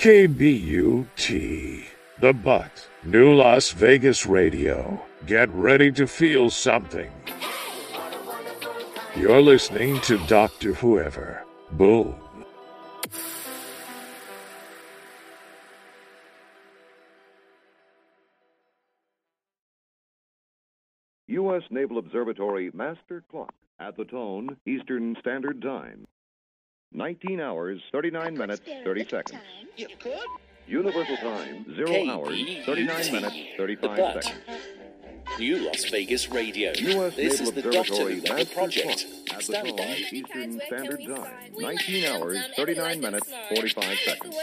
KBUT, The Butt, New Las Vegas Radio. Get ready to feel something. You're listening to Dr. Whoever. Boom. U.S. Naval Observatory Master Clock at the tone Eastern Standard Time. 19 hours, 39 minutes, 30 seconds. You could? Universal Time, 0 KBUT, hours, 39 minutes, 35 Butt. seconds. New Las Vegas Radio. U.S. This Naval is the Doctor Observatory Who Weather Project. Clock at the Stand tone by. Eastern Standard Time. 19 hours, 39 minutes, 45 seconds.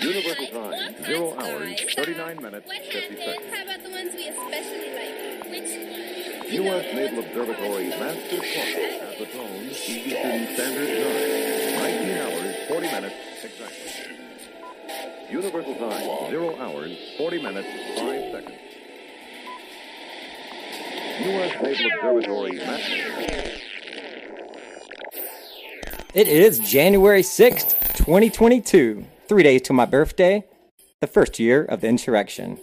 Universal Time, 0 hours, 39 minutes, 50 seconds. How about the ones we especially like? U.S. Naval Observatory Master Clock at the tone Eastern Standard Time. 19 hours, 40 minutes, exactly. Universal Time, 0 hours, 40 minutes, 5 seconds. U.S. Naval Observatory Master It is January 6th, 2022. Three days to my birthday, the first year of the insurrection.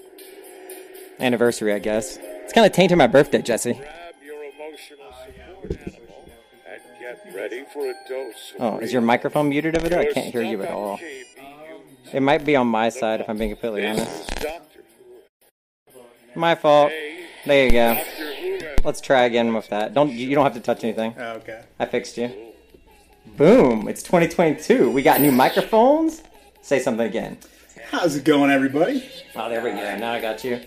Anniversary, I guess. It's kind of tainted my birthday, Jesse. Grab your emotional support animal and get ready for a dose of Oh, is your microphone muted over there? I can't hear you at all. It might be on my side if I'm being completely honest. is Doctor Who. My fault. There you go. Let's try again with that. Don't you don't have to touch anything. Oh, okay. I fixed you. Boom! It's 2022. We got new microphones. Say something again. How's it going, everybody? Oh, there we go. Now I got you.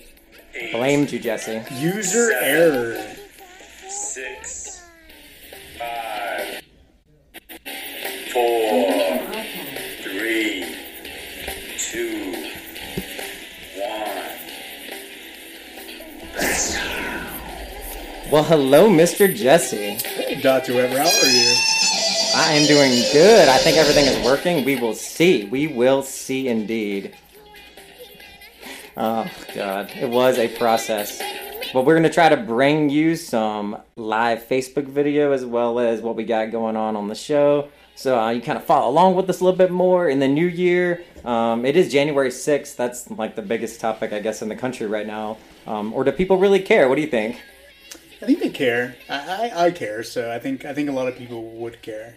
Blamed you, Jesse. User error. six, five, four, three, two, one. Well, hello, Mr. Jesse. Hey, Dr. Weber, how are you? I am doing good. I think everything is working. We will see. We will see indeed. Oh, God. It was a process. But we're going to try to bring you some live Facebook video as well as what we got going on on the show. So uh, you kind of follow along with us a little bit more in the new year. Um, it is January 6th. That's like the biggest topic, I guess, in the country right now. Um, or do people really care? What do you think? I think they care. I, I, I care, so I think I think a lot of people would care.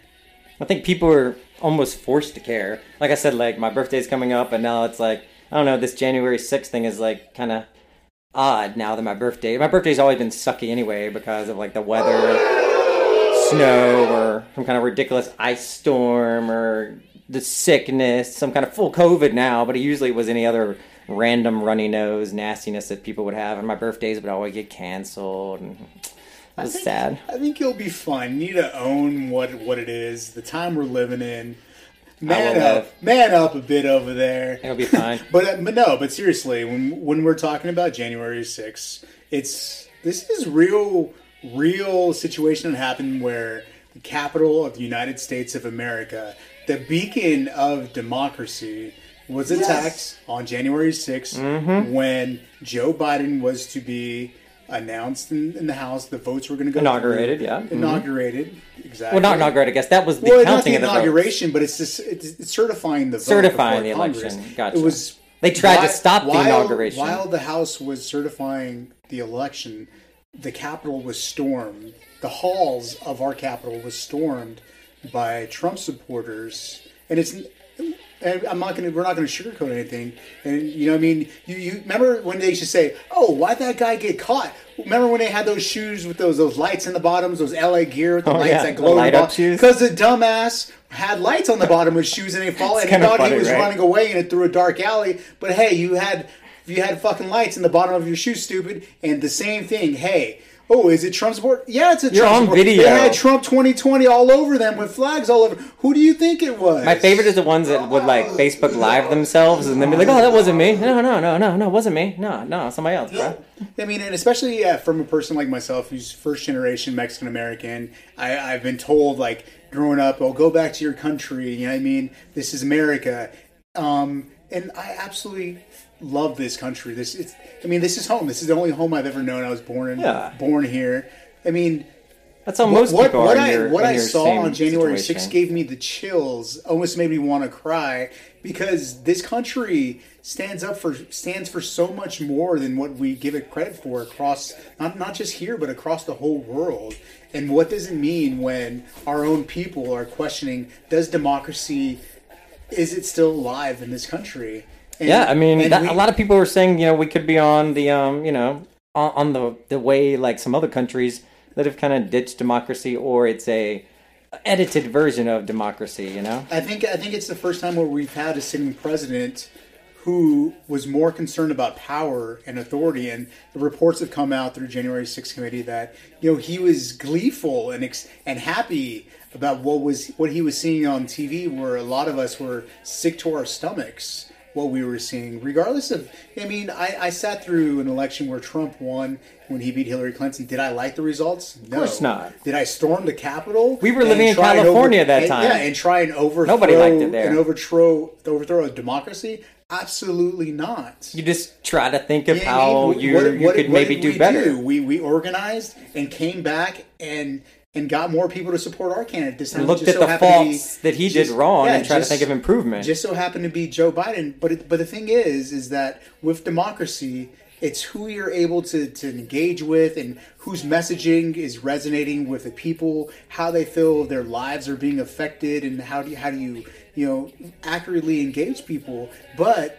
I think people are almost forced to care. Like I said, like my birthday's coming up, and now it's like I don't know. This January sixth thing is like kind of odd now that my birthday. My birthday's always been sucky anyway because of like the weather, snow, or some kind of ridiculous ice storm, or the sickness, some kind of full COVID now. But it usually was any other random runny nose nastiness that people would have, and my birthdays would always get canceled. And it was think- sad. I think you'll be fine. You need to own what what it is, the time we're living in. Man up, live. man up a bit over there. It'll be fine. But uh, but no, but seriously, when when we're talking about January 6th, it's this is real real situation that happened where the capital of the United States of America, the beacon of democracy, was attacked on January 6th Mm-hmm. when Joe Biden was to be announced in, in the House. The votes were going to go Inaugurated, through. yeah. Mhm. Inaugurated, exactly. Well, not inaugurated. I guess that was the Well, not counting the of the votes. inauguration, but it's, just, it's, it's certifying the vote Certifying the Congress. election. Gotcha. It was They tried to stop the while- inauguration. While the House was certifying the election, the Capitol was stormed. The halls of our Capitol was stormed by Trump supporters, and it's. And I'm not gonna. We're not gonna sugarcoat anything. And you know, I mean, you, you remember when they used to say, "Oh, why'd that guy get caught?" Remember when they had those shoes with those those lights in the bottoms, those LA Gear with the Oh, lights yeah, that glow light-up shoes. Because the dumbass had lights on the bottom of his shoes and he fall and he thought funny, he was right? running away and it through a dark alley. But hey, you had you had fucking lights in the bottom of your shoes, stupid. And the same thing. Hey, oh, is it Trump support? Yeah, it's a You're Trump on video. They had Trump 2020 all over them with flags all over. Who do you think it was? My favorite is the ones that would like Facebook Live themselves and then be like, "Oh, that wasn't me. No, no, no, no, no, it wasn't me. No, no, somebody else, bro." I mean, and especially yeah, from a person like myself who's first generation Mexican American, I, I've been told like growing up, oh, go back to your country. You know what I mean? This is America, um, and I absolutely love this country. This, it's, I mean, this is home. This is the only home I've ever known. I was born in, Yeah. born here. I mean, That's how What, most what, people what are. I your, what I saw on January situation. 6th gave me the chills. Almost made me want to cry because this country stands up for stands for so much more than what we give it credit for across not not just here but across the whole world. And what does it mean when our own people are questioning does democracy is it still alive in this country? And- Yeah, I mean, that, we- a lot of people were saying, you know, we could be on the, um, you know, on, on the the way like some other countries that have kind of ditched democracy, or it's a edited version of democracy. You know, I think I think it's the first time where we've had a sitting president who was more concerned about power and authority. And the reports have come out through January 6th committee that you know he was gleeful and ex- and happy about what was what he was seeing on TV, where a lot of us were sick to our stomachs. What we were seeing, regardless of, I mean, I, I sat through an election where Trump won when he beat Hillary Clinton. Did I like the results? No. course not. Did I storm the Capitol? We were living in California at that and- time. Yeah, and try and overthrow Nobody liked it there. and overthrow overthrow a democracy? Absolutely not. you just try to think of Yeah, how I mean, you what- you what- could what maybe do better. We we organized and came back and and got more people to support our candidate this time. Looked just at so the to be- faults that he did wrong yeah, and try just- to think of improvement. Just so happened to be Joe Biden, but it, but the thing is, is that with democracy, it's who you're able to, to engage with and whose messaging is resonating with the people, how they feel their lives are being affected, and how do you, how do you you know accurately engage people. But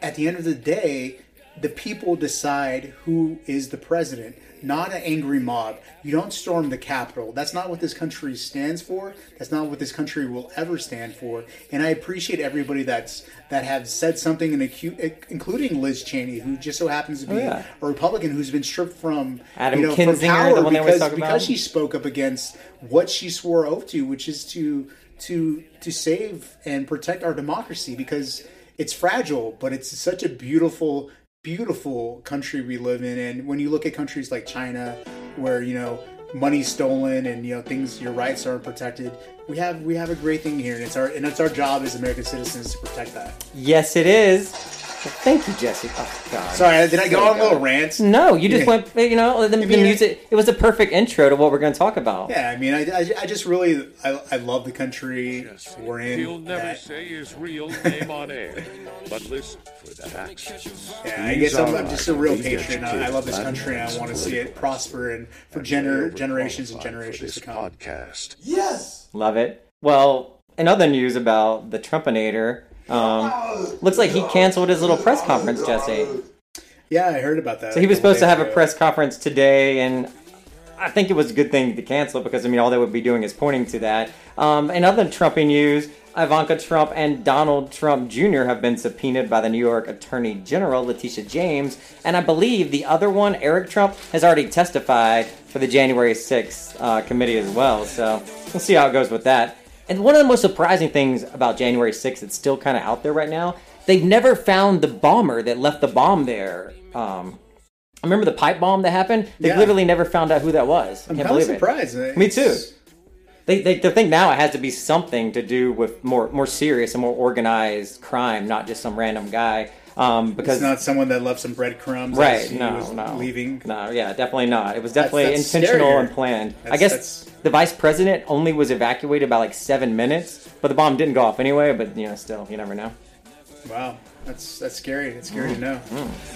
at the end of the day, the people decide who is the president, not an angry mob. You don't storm the Capitol. That's not what this country stands for. That's not what this country will ever stand for. And I appreciate everybody that's that have said something, in acu- including Liz Cheney, who just so happens to be Oh, yeah. a Republican who's been stripped from Adam you know, from power they because, about. because she spoke up against what she swore oath to, which is to to to save and protect our democracy because it's fragile, but it's such a beautiful, beautiful country we live in. And when you look at countries like China, where you know money's stolen and you know things, your rights aren't protected, we have we have a great thing here, and it's our and it's our job as American citizens to protect that. yes, it is. Well, thank you, Jesse. Oh God. Sorry, did I go on a little rant? No, you just Yeah. went. You know, the, the mean, music. It was a perfect intro to what we're going to talk about. Yeah, I mean, I, I, I just really I, I love the country we're in. He'll never that- say his real name on air, but listen for that accent. Yeah, I guess I'm, I'm just a real patriot. I, I love this country, and I want to see it prosper and for And gener- generations and generations for to come. podcast. Love it. Well, in other news about the Trumpinator, um, looks like he canceled his little press conference, Jesse. Yeah, I heard about that. So he was supposed to have a press conference today, and I think it was a good thing to cancel it because I mean all they would be doing is pointing to that. Um, in other Trumpy news, Ivanka Trump and Donald Trump Jr. have been subpoenaed by the New York Attorney General Letitia James, and I believe the other one, Eric Trump, has already testified for the January 6th uh, committee as well. So we'll see how it goes with that. And one of the most surprising things about January 6th that's still kind of out there right now, they've never found the bomber that left the bomb there. Um, I remember the pipe bomb that happened? They Yeah. literally never found out who that was. I I'm can't believe surprised. it. Me too. They, they, they think now it has to be something to do with more more serious and more organized crime, not just some random guy. Um, because It's not someone that left some breadcrumbs. right, he no, was no, leaving. no, yeah, definitely not. It was definitely that's intentional scarier. and planned. I guess that's- the vice president only was evacuated by like seven minutes, but the bomb didn't go off anyway. But you know, still, you never know. Wow, that's that's scary. It's scary to know.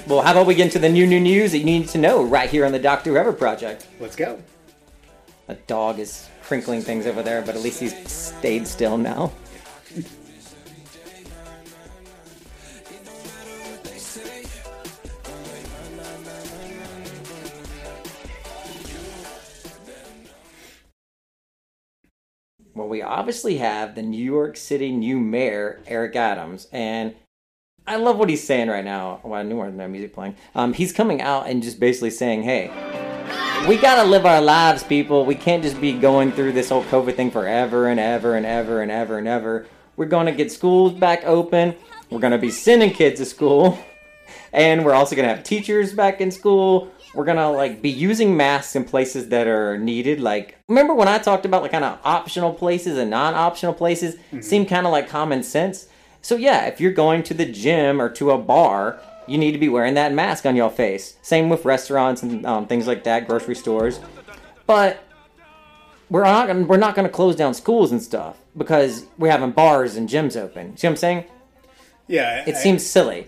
Well, how about we get into the new new news that you need to know right here on the Doctor Whoever Project? Let's go. A dog is crinkling things over there, but at least he's stayed still now. Well, we obviously have the New York City new mayor, Eric Adams, and I love what he's saying right now. Well, I knew there was music playing. Um, he's coming out and just basically saying, hey, we gotta live our lives, people. We can't just be going through this whole COVID thing forever and ever and ever and ever and ever. We're gonna get schools back open. We're gonna be sending kids to school. And we're also gonna have teachers back in school. We're gonna like be using masks in places that are needed. Like remember when I talked about like kind of optional places and non-optional places seem kind of like common sense. So yeah, if you're going to the gym or to a bar, you need to be wearing that mask on your face. Same with restaurants and um, things like that, grocery stores. But we're not gonna, we're not going to close down schools and stuff because we're having bars and gyms open. See what I'm saying? Yeah, It I- seems silly.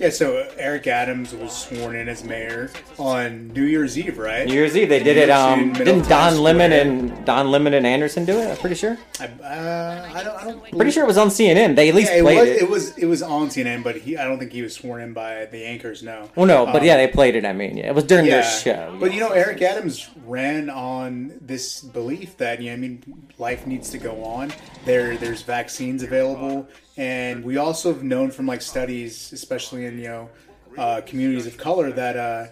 Yeah, so Eric Adams was sworn in as mayor on New Year's Eve, right? New Year's Eve they did it. Um, didn't Don Lemon and Don Lemon and Anderson do it? I'm pretty sure. I, uh, I don't. I don't. Pretty sure it was on CNN. They at least Yeah, it played was, it. it was. It was on CNN, but he. I don't think he was sworn in by the anchors. No. Well, no, but Um, yeah, they played it. I mean, yeah, it was during their show. But you know, Eric Adams ran on this belief that you know, I mean, life needs to go on. There, there's vaccines available, and we also have known from like studies, especially in you know uh, communities of color, that uh,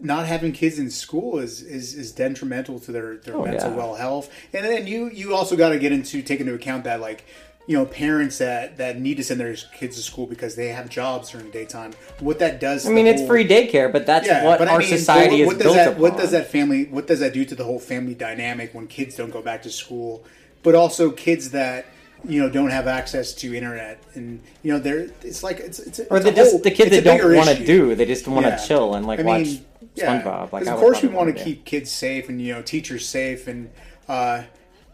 not having kids in school is is, is detrimental to their their Oh, mental yeah. well health. And then you you also got to get into take into account that like. You know, parents that, that need to send their kids to school because they have jobs during the daytime. What that does, I mean, it's whole- free daycare, but that's yeah, what but I our mean, society but what, is does built that, upon. What does that family? What does that do to the whole family dynamic when kids don't go back to school? But also kids that you know don't have access to internet, and you know they're it's like it's it's, or the a just the kids that don't want to do. They just want to Yeah. chill and like I watch yeah, SpongeBob. Like I of course we want to keep kids safe and you know teachers safe and. uh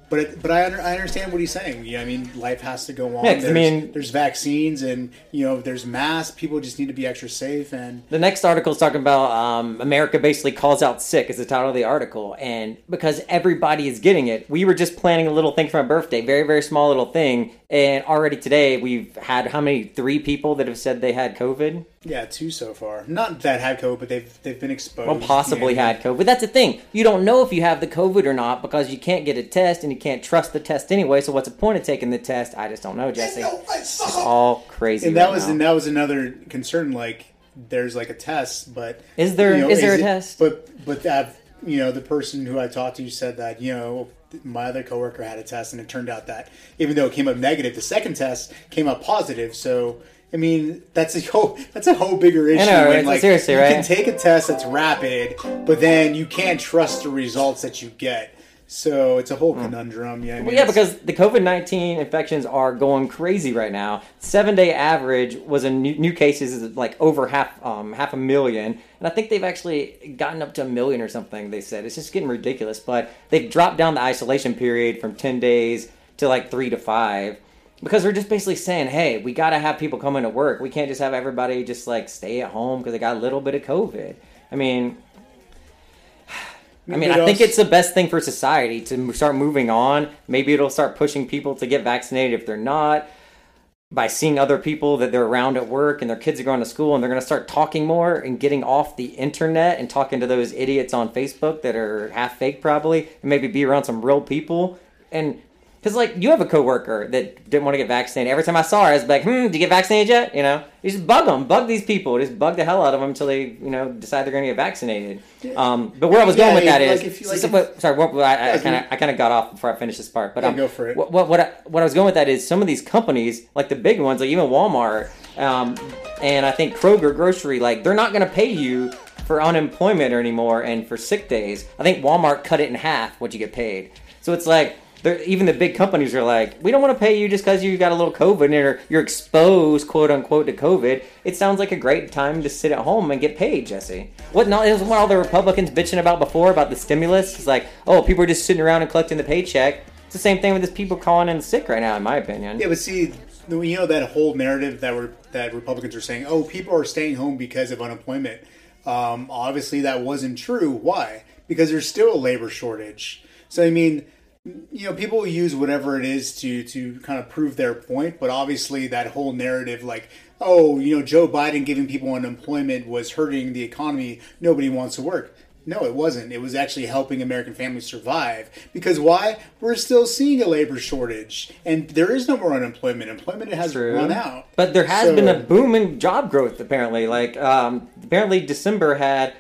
but it, but I, under, I understand what he's saying. Yeah, I mean, life has to go on. Yeah, 'cause, I mean- there's vaccines and you know there's masks. People just need to be extra safe and The next article is talking about um, America basically calls out sick is the title of the article, and because everybody is getting it, we were just planning a little thing for my birthday, very very small little thing, and already today we've had how many three people that have said they had COVID. Yeah, two so far. Not that had COVID, but they've they've been exposed. Well, possibly yeah. had COVID. But that's the thing. You don't know if you have the COVID or not because you can't get a test and you can't trust the test anyway. So what's the point of taking the test? I just don't know, Jesse. It's all crazy. and that right was now. and that was another concern. Like, there's like a test, but Is there- you know, is there a it- test? But but that you know the person who I talked to said that you know my other coworker had a test, and it turned out that even though it came up negative, the second test came up positive. So. I mean, that's a whole that's a whole bigger issue. I know, when, it's- like, seriously, you right? can take a test that's rapid, but then you can't trust the results that you get. So it's a whole conundrum. Yeah, I mean, Hmm. Well, yeah, because the COVID nineteen infections are going crazy right now. Seven day average was in new, new cases is like over half um, half a million, and I think they've actually gotten up to a million or something. They said it's just getting ridiculous, but they've dropped down the isolation period from ten days to like three to five. Because we're just basically saying, "Hey, we got to have people come into work. We can't just have everybody just like stay at home because they got a little bit of COVID." I mean, I mean, I think it's the best thing for society to start moving on. Maybe it'll start pushing people to get vaccinated if they're not. By seeing other people that they're around at work and their kids are going to school and they're going to start talking more and getting off the internet and talking to those idiots on Facebook that are half fake probably and maybe be around some real people. And because like you have a coworker that didn't want to get vaccinated. Every time I saw her, I was like, "Hmm, did you get vaccinated yet?" You know, you just bug them, bug these people, just bug the hell out of them until they, you know, decide they're going to get vaccinated. Um, but where I was Yeah, going with that like is, if you- like so- if- sorry, what, I, I kind of I kind of got off before I finished this part. But Yeah, um, go for it. What what what I, what I was going with that is some of these companies, like the big ones, like even Walmart, um, and I think Kroger grocery, like they're not going to pay you for unemployment anymore and for sick days. I think Walmart cut it in half what you get paid. So it's like. They're- Even the big companies are like, we don't want to pay you just because you got a little COVID or you're exposed, quote unquote, to COVID. It sounds like a great time to sit at home and get paid, Jesse. What? No, is what all the Republicans bitching about before about the stimulus? It's like, oh, people are just sitting around and collecting the paycheck. It's the same thing with this people calling in sick right now, in my opinion. Yeah, but see, you know that whole narrative that were that Republicans are saying, oh, people are staying home because of unemployment. Um, obviously, that wasn't true. Why? Because there's still a labor shortage. So I mean, you know, people use whatever it is to to kind of prove their point. But obviously, that whole narrative, like, oh, you know, Joe Biden giving people unemployment was hurting the economy. Nobody wants to work. No, it wasn't. It was actually helping American families survive. Because why? We're still seeing a labor shortage, and there is no more unemployment. Employment has True. run out. But there has So- been a boom in job growth apparently. Like um, apparently December had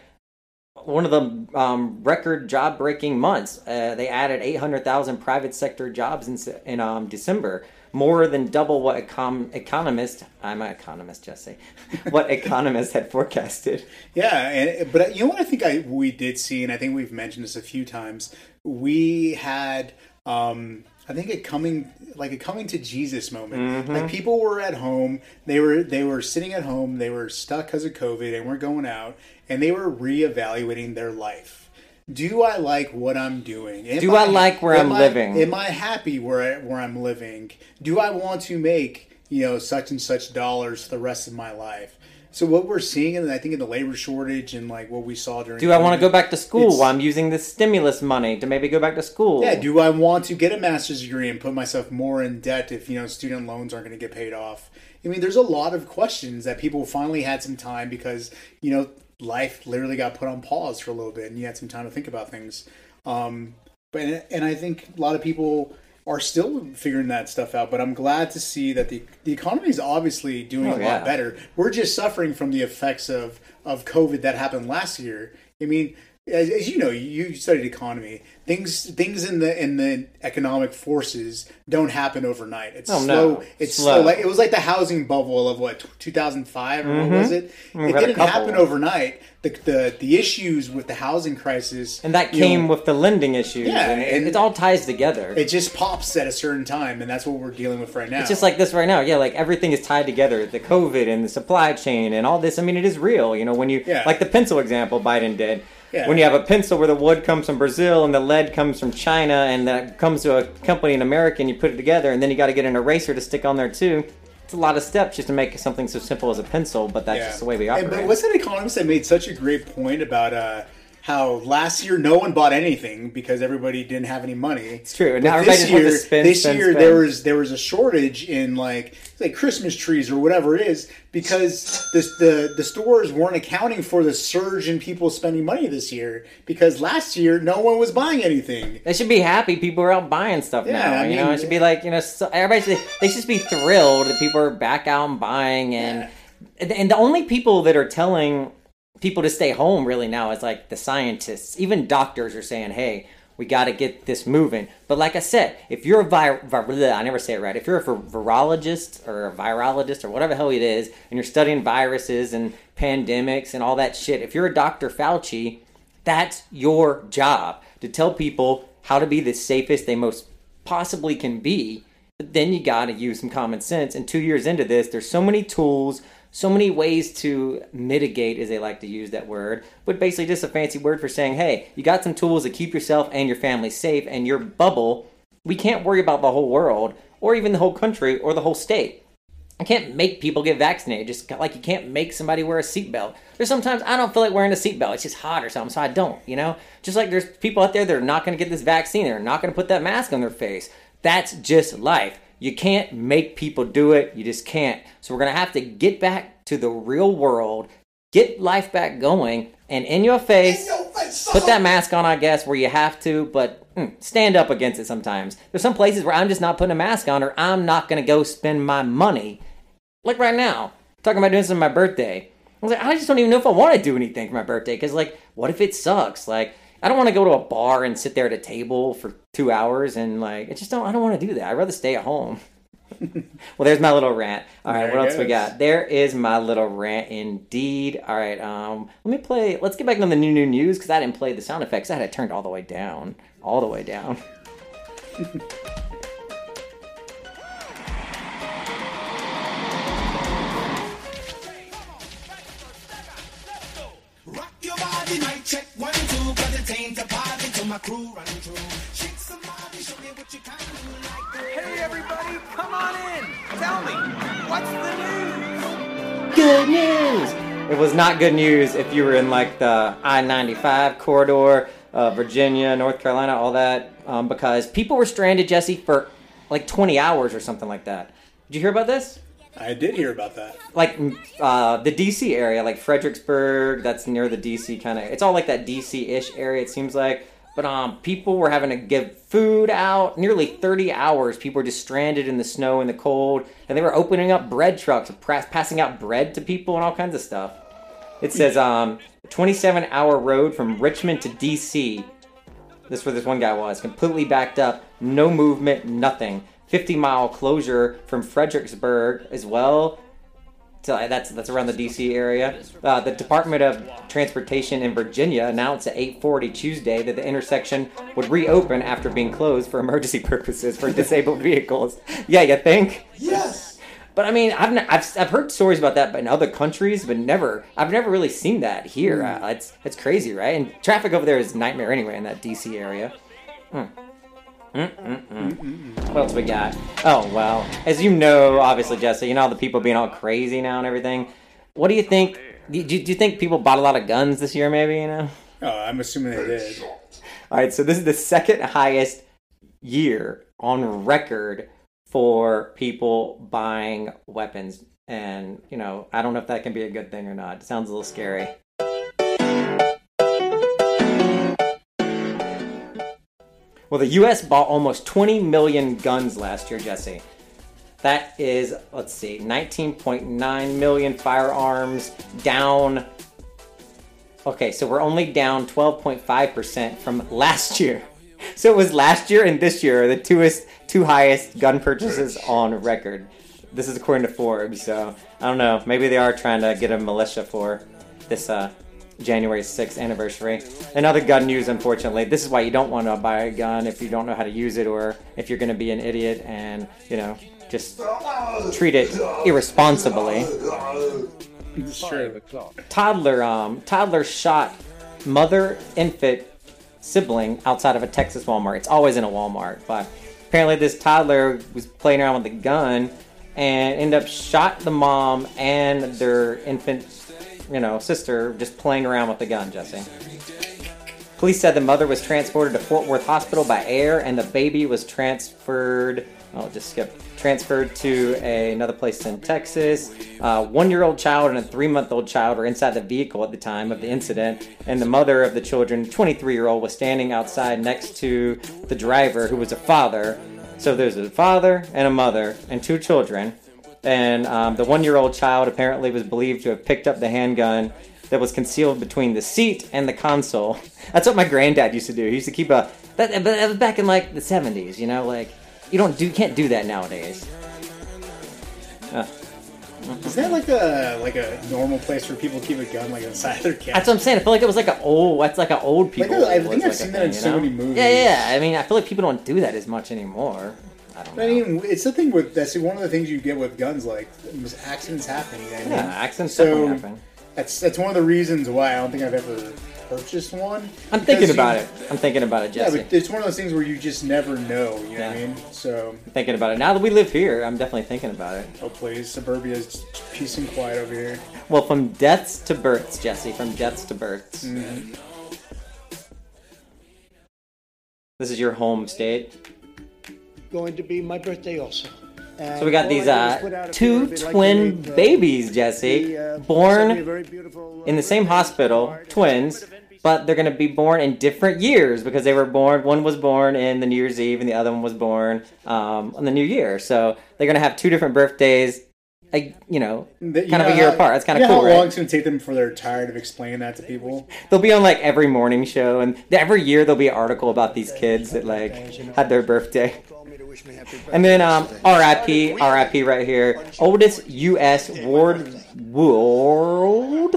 one of the um, record job breaking months. Uh, they added 800,000 private sector jobs in, in um, December, more than double what econ- economist I'm an economist, Jesse. what economists had forecasted. Yeah, and but you know what I think I we did see, and I think we've mentioned this a few times. We had, um, I think, a coming like a coming to Jesus moment. Like mm-hmm. people were at home, they were they were sitting at home, they were stuck because of COVID, and we're going out, and they were reevaluating their life. do I like what I'm doing? Am Do I like where I'm I- living? Am I happy where I, where I'm living? Do I want to make you know such and such dollars for the rest of my life? So what we're seeing, and I think in the labor shortage and like what we saw during. Do I want to go back to school while I'm using this stimulus money to maybe go back to school? Yeah, do I want to get a master's degree and put myself more in debt if you know student loans aren't going to get paid off? I mean, there's a lot of questions that people finally had some time because you know life literally got put on pause for a little bit, and you had some time to think about things. Um, but and I think a lot of people are still figuring that stuff out. But I'm glad to see that the the economy is obviously doing Oh, a yeah. lot better. We're just suffering from the effects of of COVID that happened last year. I mean, as, as you know, you studied economy. Things things in the in the economic forces don't happen overnight. It's Oh, slow. no. It's Slow. slow. Like it was like the housing bubble of what 2005 or what was mm-hmm. it? We've It didn't happen overnight. The, the the issues with the housing crisis And that came know, with the lending issues. Yeah, and it, it all ties together. it just pops at a certain time, and that's what we're dealing with right now. It's just like this right now. Yeah, like everything is tied together. The COVID and the supply chain and all this. I mean, it is real. You know, when you Yeah. like the pencil example Biden did. Yeah. When you have a pencil where the wood comes from Brazil and the lead comes from China, and that comes to a company in America, and you put it together, and then you got to get an eraser to stick on there too. It's a lot of steps just to make something so simple as a pencil, but that's just the way we And- operate. But what's that economist that made such a great point about uh, how last year no one bought anything because everybody didn't have any money? It's true, and now wants spend, this spend, year spend. there was there was a shortage in like like Christmas trees or whatever it is because the the the stores weren't accounting for the surge in people spending money this year because last year no one was buying anything. They should be happy people are out buying stuff Yeah, now. I you know, it should be like you know, so everybody should, they should be thrilled that people are back out and buying, and and the only people that are telling people to stay home really now is like the scientists. Even doctors are saying, "Hey, we got to get this moving." But like I said, if you're a vir- vir- I never say it right. If you're a vir- virologist or a virologist or whatever the hell it is, and you're studying viruses and pandemics and all that shit, if you're a Dr. Fauci, that's your job to tell people how to be the safest they most possibly can be. But then you got to use some common sense. And two years into this, there's so many tools, so many ways to mitigate, as they like to use that word, but basically just a fancy word for saying, hey, you got some tools to keep yourself and your family safe and your bubble. We can't worry about the whole world or even the whole country or the whole state. I can't make people get vaccinated. Just like you can't make somebody wear a seatbelt. There's sometimes I don't feel like wearing a seatbelt. It's just hot or something, so I don't. You know, just like there's people out there that are not going to get this vaccine. They're not going to put that mask on their face. That's just life. You can't make people do it. You just can't. So we're going to have to get back to the real world, get life back going, and in your face, put that mask on, I guess, where you have to, but mm, stand up against it sometimes. There's some places where I'm just not putting a mask on, or I'm not going to go spend my money. Like right now, talking about doing something for my birthday. I was like, I just don't even know if I want to do anything for my birthday, because, like, what if it sucks? Like, I don't want to go to a bar and sit there at a table for two hours, and, like, I just don't, I don't want to do that. I'd rather stay at home. well, there's my little rant. All right, There what it else we got? There is my little rant indeed. All right, um, let me play. Let's get back on the new new news because I didn't play the sound effects. I had it turned all the way down, all the way down. Rock your body, mic check one, Hey everybody, come on in. Tell me, what's the news? Good news. It was not good news if you were in like the I ninety five corridor, uh, Virginia, North Carolina, all that, um, because people were stranded, Jesse, for like twenty hours or something like that. Did you hear about this? I did hear about that. like uh, the DC area, like Fredericksburg, that's near the DC kind of. It's all like that DC-ish area. It seems like, but um, people were having to give food out. Nearly 30 hours, people were just stranded in the snow and the cold, and they were opening up bread trucks, pra- passing out bread to people and all kinds of stuff. It says um, 27-hour road from Richmond to DC. This is where this one guy was, completely backed up, no movement, nothing. 50 mile closure from Fredericksburg as well. So that's that's around the DC area. Uh, the Department of Transportation in Virginia announced at 8:40 Tuesday that the intersection would reopen after being closed for emergency purposes for disabled vehicles. Yeah, you think? Yes! But I mean, I've, I've I've heard stories about that in other countries, but never I've never really seen that here. Uh, it's it's crazy, right? And traffic over there is a nightmare anyway in that DC area. Hmm. Mm-mm-mm. What else we got? Oh well, as you know, obviously, Jesse, you know all the people being all crazy now and everything. What do you think? Do you, do you think people bought a lot of guns this year? Maybe you know. Oh, I'm assuming they did. All right, so this is the second highest year on record for people buying weapons. And, you know, I don't know if that can be a good thing or not. It sounds a little scary. Well, the U.S. bought almost 20 million guns last year, Jesse. That is, let's see, 19.9 million firearms, down Okay, so we're only down 12.5% from last year. So it was last year and this year are the twoest, two highest gun purchases on record. This is according to Forbes, so I don't know. Maybe they are trying to get a militia for this uh, January 6th anniversary. Another gun news, unfortunately. This is why you don't want to buy a gun if you don't know how to use it or if you're going to be an idiot and, you know, just treat it irresponsibly toddler um toddler shot mother infant sibling outside of a Texas Walmart. It's always in a Walmart, but apparently this toddler was playing around with a gun and ended up shot the mom and their infant, you know, sister just playing around with the gun, Jesse. Police said the mother was transported to Fort Worth Hospital by air and the baby was transferred I'll just skip. Transferred to a, another place in Texas. Uh, one year old child and a three month old child were inside the vehicle at the time of the incident, and the mother of the children, 23 year old, was standing outside next to the driver, who was a father. So there's a father and a mother and two children. And um, the one year old child apparently was believed to have picked up the handgun that was concealed between the seat and the console. That's what my granddad used to do. He used to keep a. That, but that was back in like the 70s, you know, like you don't do you can't do that nowadays. Uh, Is that like a like a normal place where people keep a gun like inside their cat? that's what I'm saying. I feel like it was like an old. That's like an old people. I think I've like seen that in so know? many movies. Yeah, yeah. I mean, I feel like people don't do that as much anymore. I don't know. I mean, it's the thing with that's one of the things you get with guns. Like accidents happen. You know what I mean? Yeah, accidents So happen. that's that's one of the reasons why I don't think I've ever purchased one. I'm thinking about you- it. I'm thinking about it, Yeah, Jesse. but it's one of those things where you just never know. You know what I mean? So, I'm thinking about it. Now that we live here, I'm definitely thinking about it. oh please, suburbia is peace and quiet over here. Well, from deaths to births, Jesse. From deaths to births. Mm-hmm. This is your home state. Going to be my birthday also. And So we got these I do is put out uh, two few of it, like twin uh, babies, Jesse, the, uh, born sent me a very beautiful, uh, in the same hospital, twins, but they're going to be born in different years because they were born. One was born in the New Year's Eve, and the other one was born um, on the New Year. So they're going to have two different birthdays. Like, you know, That- you kind of a year how- apart. That's kind you of know cool, How right? it's going to take them before they're tired of explaining that to people? They'll be on like every morning show, and every year there'll be an article about these kids that like had their birthday. And then um, R.I.P. R.I.P. right here, oldest U.S. ward world.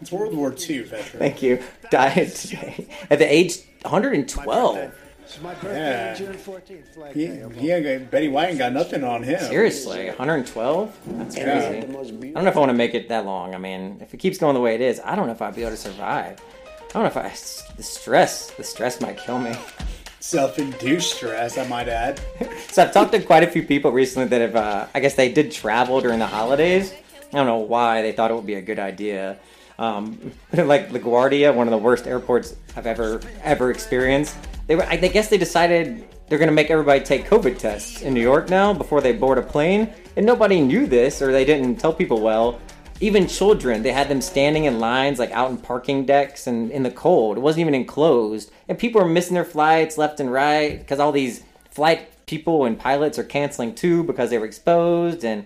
It's World War II veteran. Thank you. Died today at the age 112. It's my birthday Yeah. June 14th. Flag He, Day. he Betty White ain't got nothing on him. Seriously, 112? That's Yeah. crazy. I don't know if I want to make it that long. I mean, if it keeps going the way it is, I don't know if I'd be able to survive. I don't know if I. The stress, the stress might kill me. Self-induced stress, I might add. So I've talked to quite a few people recently that have, uh, I guess they did travel during the holidays. I don't know why they thought it would be a good idea. Um, like LaGuardia, one of the worst airports I've ever ever experienced. They were, I I guess they decided they're going to make everybody take COVID tests in New York now before they board a plane, and nobody knew this or they didn't tell people well. Even children, they had them standing in lines like out in parking decks and in the cold. It wasn't even enclosed, and people were missing their flights left and right because all these flight people and pilots are canceling too because they were exposed and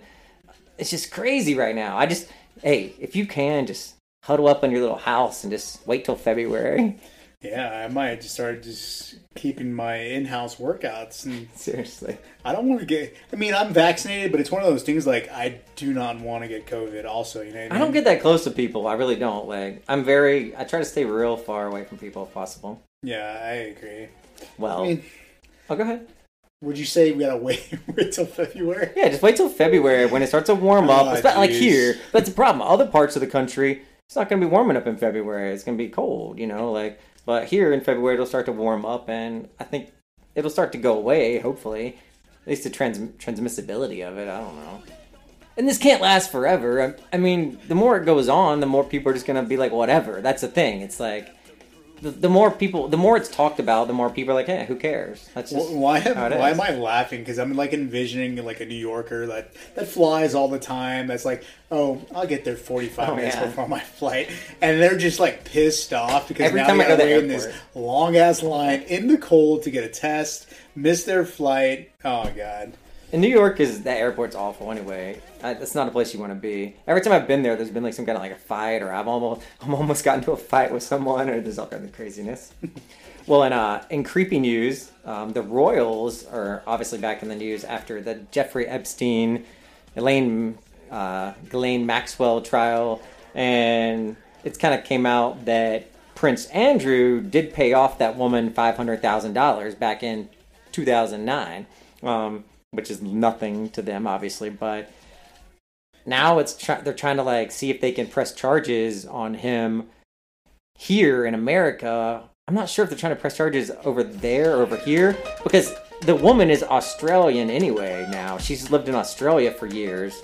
it's just crazy right now. I just hey, if you can just huddle up in your little house and just wait till February. Yeah, I might just start just keeping my in-house workouts. And Seriously. I don't want to get. I mean, I'm vaccinated, but it's one of those things like I do not want to get COVID. Also, you know. What I don't get that close to people. I really don't. Like I'm very I try to stay real far away from people if possible. Yeah, I agree. Well, I mean, oh go ahead. Would you say we gotta wait wait till February? Yeah, just wait till February when it starts to warm oh, up. Oh, it's not like here. That's the problem. Other parts of the country, it's not going to be warming up in February. It's going to be cold, you know. Like, but here in February, it'll start to warm up, and I think it'll start to go away. Hopefully, at least the trans transmissibility of it. I don't know. And this can't last forever. I, I mean, the more it goes on, the more people are just to be like, whatever. That's the thing. It's like. The, the more people, the more it's talked about, the more people are like, "Hey, who cares?" That's just Wh- Why am, why am I laughing? Because I'm like envisioning like a New Yorker that that flies all the time. That's like, oh, I'll get there 45 Oh, minutes yeah. before my flight, and they're just like pissed off because Every now time they I go gotta the in this long ass line in the cold to get a test, miss their flight. Oh god. And New York is that airport's awful anyway. I, that's not a place you want to be. Every time I've been there, there's been like some kind of like a fight, or I've almost I'm almost gotten into a fight with someone, or there's all kind of craziness. well, in uh, in creepy news, um, the Royals are obviously back in the news after the Jeffrey Epstein, Elaine uh, Ghislaine Maxwell trial, and it's kind of came out that Prince Andrew did pay off that woman five hundred thousand dollars back in 2009, um, which is nothing to them, obviously. But now it's try- they're trying to like see if they can press charges on him here in America. I'm not sure if they're trying to press charges over there or over here because the woman is Australian anyway. Now she's lived in Australia for years.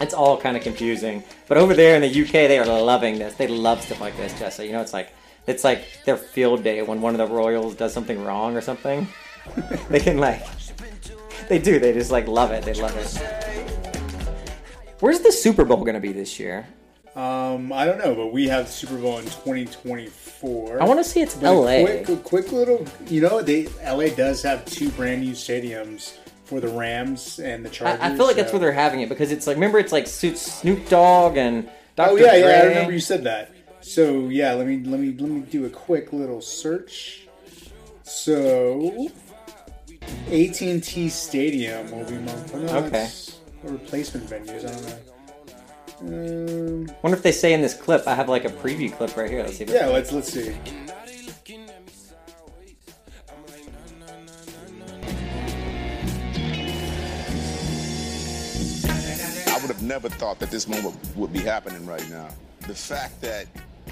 It's all kind of confusing. But over there in the UK, they are loving this. They love stuff like this, Jesse. You know, it's like it's like their field day when one of the royals does something wrong or something. they can like they do. They just like love it. They love it. Where's the Super Bowl going to be this year? Um, I don't know, but we have the Super Bowl in 2024. I wanna see it's But LA. Quick, quick little, you know, they LA does have two brand new stadiums for the Rams and the Chargers. I, I feel like that's where they're having it because it's like remember it's like Snoop Dogg and Dr. Oh yeah, yeah, I remember you said that. So yeah, let me let me let me do a quick little search. So AT&T Stadium will be mon- oh, Okay. a replacement venues. I don't know. Um, Wonder if they say in this clip. I have like a preview clip right here. Let's see. If yeah, let's let's see. I would have never thought that this moment would be happening right now. The fact that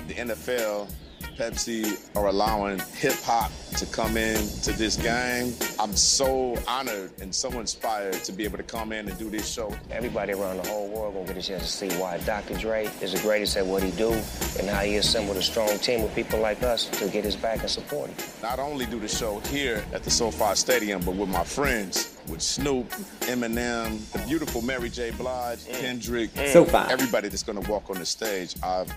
the NFL, Pepsi are allowing hip hop to come in to this game, I'm so honored and so inspired to be able to come in and do this show. Everybody around the whole world gonna get a chance to see why Dr. Dre is the greatest at what he do and how he assembled a strong team of people like us to get his back and support him. Not only do the show here at the SoFi Stadium, but with my friends, with Snoop, Eminem, the beautiful Mary J. Blige, mm. Kendrick, mm. SoFi. everybody that's gonna walk on the stage. I've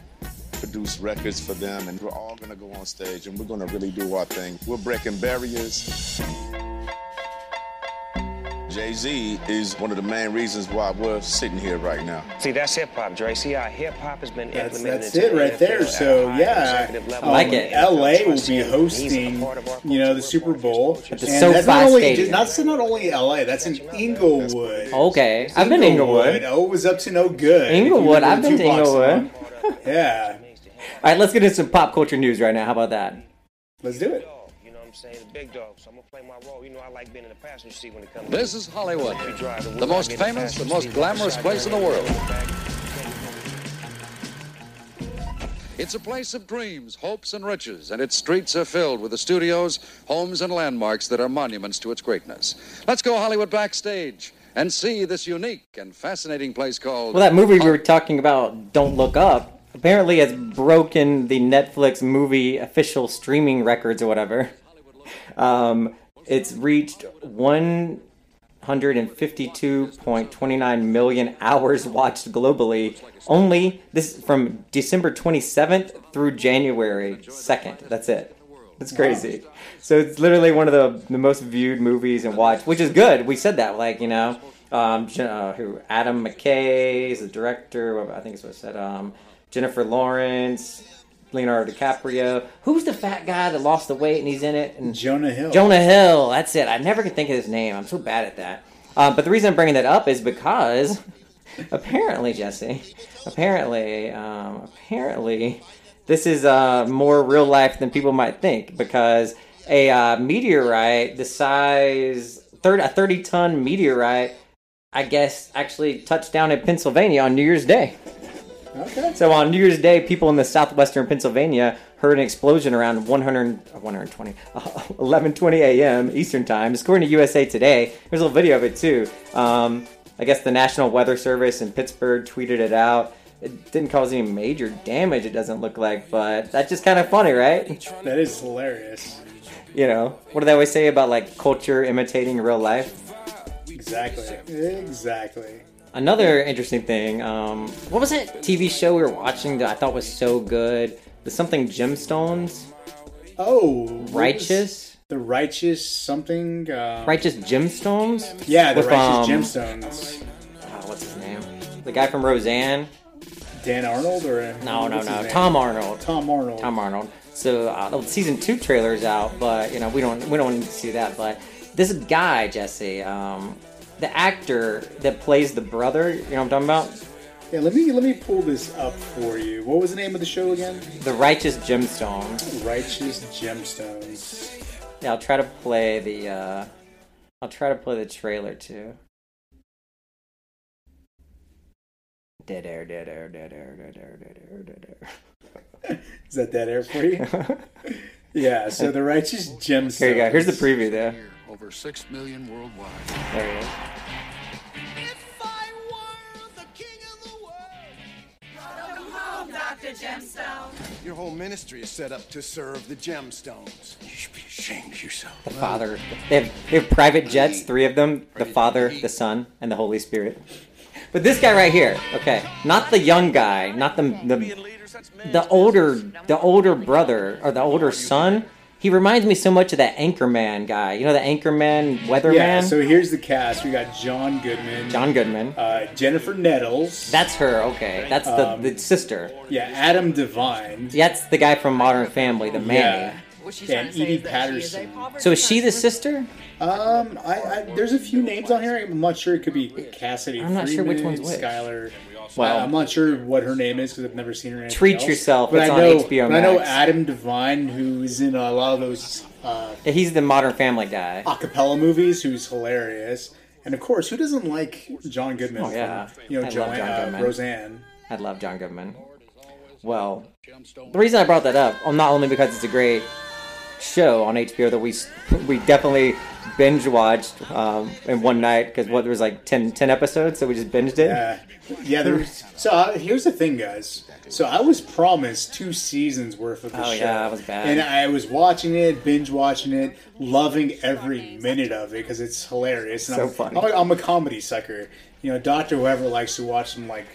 produced records for them, and we're all gonna go on stage and we're gonna really do our thing. We're breaking barriers. Jay Z is one of the main reasons why we're sitting here right now. See, that's hip hop, Dre. See how hip hop has been That's, implemented that's it right there. So yeah, executive level. um, like it. LA will be him. He's a hosting, part of our you know, the Super Bowl. At the and that's SoFi not only Stadium. that's not only LA. That's in Inglewood. Okay, I've been to Inglewood. Oh, it was up to no good. Inglewood, I've been to Inglewood. Yeah, All right, let's get into some pop culture news right now. How about that? let's do it. You know what I'm saying? The big dog. So I'm gonna play my role. You know, I like being in the passenger seat when it comes. This is Hollywood, the most I get in famous, the most glamorous place in the world. It's a place of dreams, hopes, and riches, and its streets are filled with the studios, homes, and landmarks that are monuments to its greatness. Let's go Hollywood backstage and see this unique and fascinating place called. Well, that movie we were talking about, Don't Look Up, apparently has broken the Netflix movie official streaming records or whatever. Um, it's reached 152.29 million hours watched globally. Only this from December 27th through January 2nd. That's it. It's crazy. So it's literally one of the, the most viewed movies and watched, which is good. We said that, like you know, um, uh, who Adam McKay is the director. I think it's what I said. Um, Jennifer Lawrence, Leonardo DiCaprio. Who's the fat guy that lost the weight and he's in it? And Jonah Hill. Jonah Hill. That's it. I never could think of his name. I'm so bad at that. Um, but the reason I'm bringing that up is because apparently, Jesse, apparently, um, apparently, this is uh, more real life than people might think because a uh, meteorite the size third a 30 ton meteorite, I guess, actually touched down in Pennsylvania on New Year's Day. Okay. So on New Year's Day, people in the southwestern Pennsylvania heard an explosion around 100, uh, 120, uh, 11:20 a.m. Eastern Time. According to USA Today, there's a little video of it too. Um, I guess the National Weather Service in Pittsburgh tweeted it out. It didn't cause any major damage. It doesn't look like, but that's just kind of funny, right? That is hilarious. You know, what do they always say about like culture imitating real life? Exactly. Exactly. Another interesting thing, um, what was that TV show we were watching that I thought was so good? The something gemstones? Oh, Righteous? The righteous something. Um, Righteous gemstones? Yeah, the With, righteous um, gemstones. oh, what's his name? The guy from Roseanne? Dan Arnold or No, no, no. Tom Arnold. Tom Arnold. Tom Arnold. So uh, the season two trailer's out, but you know we don't we don't need to see that. But this guy Jesse, um, the actor that plays the brother, you know what I'm talking about? Yeah, let me let me pull this up for you. What was the name of the show again? The Righteous Gemstones. Righteous Gemstones. Yeah, I'll try to play the. Uh, I'll try to play the trailer too. Dead air, dead air, dead air, dead air, dead air, dead air. Is that that air for you? yeah. So the Righteous Gemstones. Here you go. Here's the preview there. Over 6 million worldwide. There he is. If I were the king of the world. Welcome home, Dr. Gemstone. Your whole ministry is set up to serve the gemstones. You should be ashamed of yourself. The Father. They have, they have private jets, three of them. The Father, the Son, and the Holy Spirit. But this guy right here, okay, not the young guy, not the the the older the older brother or the older son. He reminds me so much of that Anchorman guy. You know the Anchorman weatherman. Yeah. So here's the cast. We got John Goodman. John Goodman. Uh, Jennifer Nettles. That's her. Okay, that's the, Um, the sister. Yeah, Adam Devine. Yeah, that's the guy from Modern Family, the Manny. Yeah. And Edi Patterson. So is she the sister? Um, I, I there's a few names on here. I'm not sure. It could be Cassidy. I'm not sure which Freeman, one's which. Skylar. Well- Well, I'm not sure what her name is because I've never seen her. Treat else. yourself, But it's I on know, HBO but I know Adam Devine, who's in a lot of those uh, He's the Modern Family guy. acapella movies, who's hilarious. And of course, who doesn't like John Goodman? Oh yeah, from, you know I love Joanne, John uh, Goodman. Roseanne. I love John Goodman. Well, the reason I brought that up, well, not only because it's a great show on HBO that we we definitely binge watched um, in one night because what there was like 10, 10 episodes, so we just binged it. Yeah, yeah. There's, so uh, here's the thing, guys. So I was promised two seasons worth of the Oh, show. yeah, that was bad. And I was watching it, binge watching it, loving every minute of it because it's hilarious. And So I'm, funny. I'm, a- I'm a comedy sucker. You know, Doctor Whoever likes to watch some like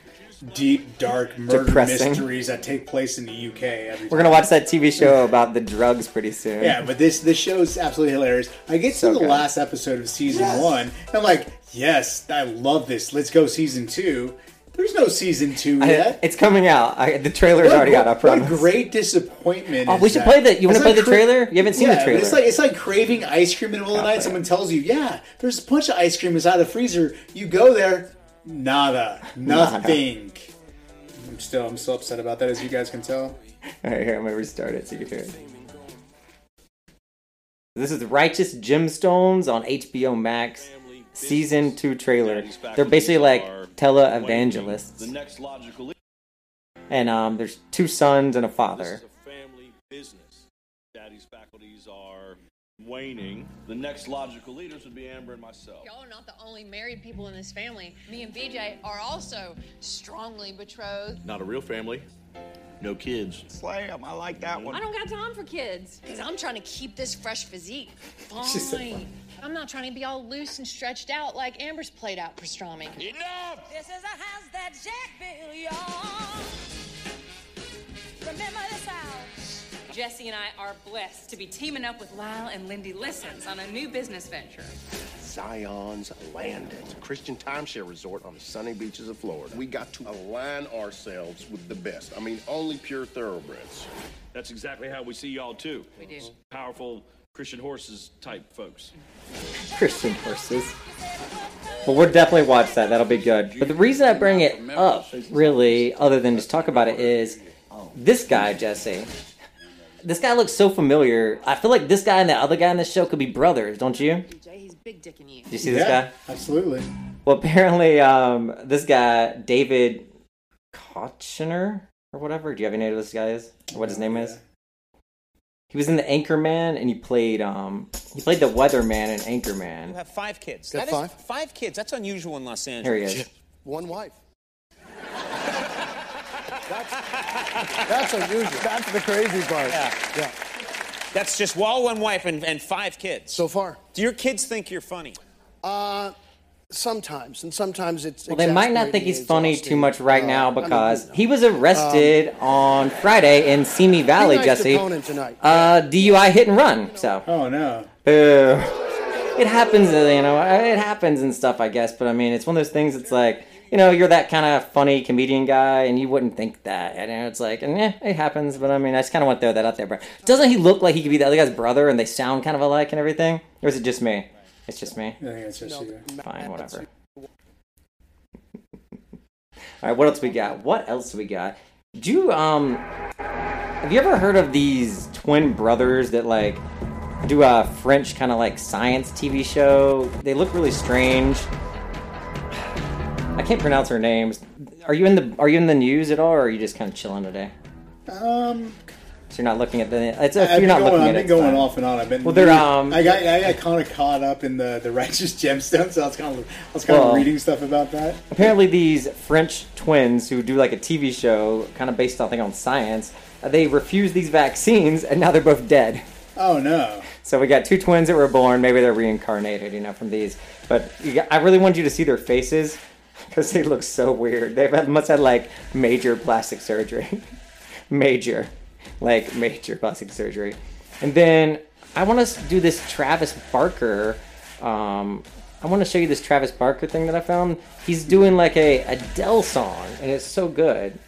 deep, dark murder Depressing. mysteries that take place in the UK. Every We're gonna watch that TV show about the drugs pretty soon. yeah, but this this show is absolutely hilarious. I get to So the good. last episode of season one, and I'm like, yes, I love this. Let's go season two. There's no season two I- yet. it's coming out. I, the trailer's What already gr- out. I What a great disappointment! Oh, is we should that. play the- you wanna It's play the cra- trailer? You haven't seen the trailer. It's like it's like craving ice cream in the middle of the night. Oh, Someone tells you, "Yeah, there's a bunch of ice cream inside the freezer." You go there, nada, nothing. I'm still I'm still upset about that, as you guys can tell. All right, here I'm gonna restart it so you can hear it. This is Righteous Gemstones on HBO Max, season two trailer. They're basically like televangelists, The next logical and um, there's two sons and a father. family business. Daddy's faculties are waning. The next logical leaders would be Amber and myself. Y'all are not the only married people in this family. Me and BJ are also strongly betrothed. Not a real family. No kids. Slam, I like that one. I don't got time for kids. Because I'm trying to keep this fresh physique. She's so Fine. I'm not trying to be all loose and stretched out like Amber's played out pastrami. Enough! This is a house that Jack built, y'all. Remember this house. Jesse and I are blessed to be teaming up with Lyle and Lindy Lissons on a new business venture. Zion's Landing, a Christian timeshare resort on the sunny beaches of Florida. We got to align ourselves with the best. I mean, only pure thoroughbreds. That's exactly how we see y'all too. We do. Powerful Christian horses type folks. Christian horses. Well, we'll definitely watch that. That'll be good. But the reason I bring it up, really, other than just talk about it, is this guy, Jesse. This guy looks so familiar. I feel like this guy and the other guy in this show could be brothers, don't you? He's big dicking you. Did you see this Yeah, guy? Absolutely. Well, apparently, um, this guy David Koechner or whatever. Do you have any idea who this guy is? Or what his name is? He was in the Anchorman, and he played um he played the Weatherman in Anchorman. You Anchorman. have five kids. Got That is- five? five kids. That's unusual in Los Angeles. Here he is. One wife. That's unusual. That's the crazy part. Yeah. Yeah. That's just wall, one wife and, and five kids. So far. Do your kids think you're funny? Uh, sometimes, and sometimes it's. Well, they might not think he's funny exhausting. too much right Uh, now I mean, because you know. he was arrested on Friday in Simi Valley, nice Jesse. opponent tonight. Uh, DUI hit and run. So. Oh no. Boo. It happens, uh, you know. It happens and stuff, I guess. But I mean, it's one of those things. It's like, you know, you're that kind of funny comedian guy, and you wouldn't think that. And it's like, and yeah, it happens. But I mean, I just kind of want to throw that out there. But doesn't he look like he could be the other guy's brother, and they sound kind of alike and everything? Or is it just me? It's just me. I think it's just you. Fine, whatever. All right, what else we got? What else we got? Do you um have you ever heard of these twin brothers that like do a French kind of like science TV show? They look really strange. I can't pronounce her names. Are you in the Are you in the news at all, or are you just kind of chilling today? Um, So you're not looking at the. It's I've you're not going, looking I've at been it. going off and on. I've been. Well, they're um. I got I got kind of caught up in the the righteous gemstone, so I was kind of I was kind Well- of reading stuff about that. Apparently, these French twins who do like a TV show, kind of based, I think, on science, uh, they refused these vaccines, and now they're both dead. Oh no! So we got two twins that were born. Maybe they're reincarnated, you know, from these. But you got, I really wanted you to see their faces because they look so weird. They must have like major plastic surgery, major, like major plastic surgery. And then I want to do this Travis Barker. Um, I want to show you this Travis Barker thing that I found. He's doing like a Adele song, and it's so good.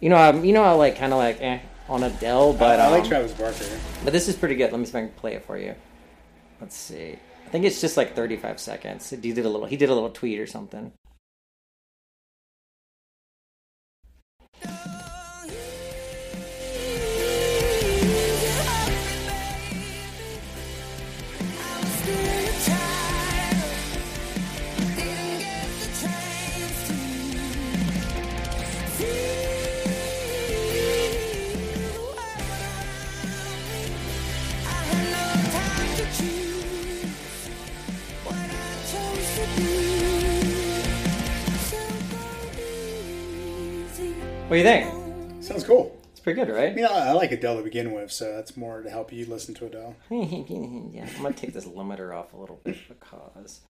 You know, I'm, you know, I like kind of like eh, on Adele, but I, I like um, Travis Barker. but this is pretty good. Let me see if I can play it for you. Let's see. I think it's just like 35 seconds. He did a little. He did a little tweet or something. What do you think? Sounds cool. It's pretty good, right? You know, I, I like Adele to begin with, so that's more to help you listen to Adele. yeah, I'm gonna take this limiter off a little bit because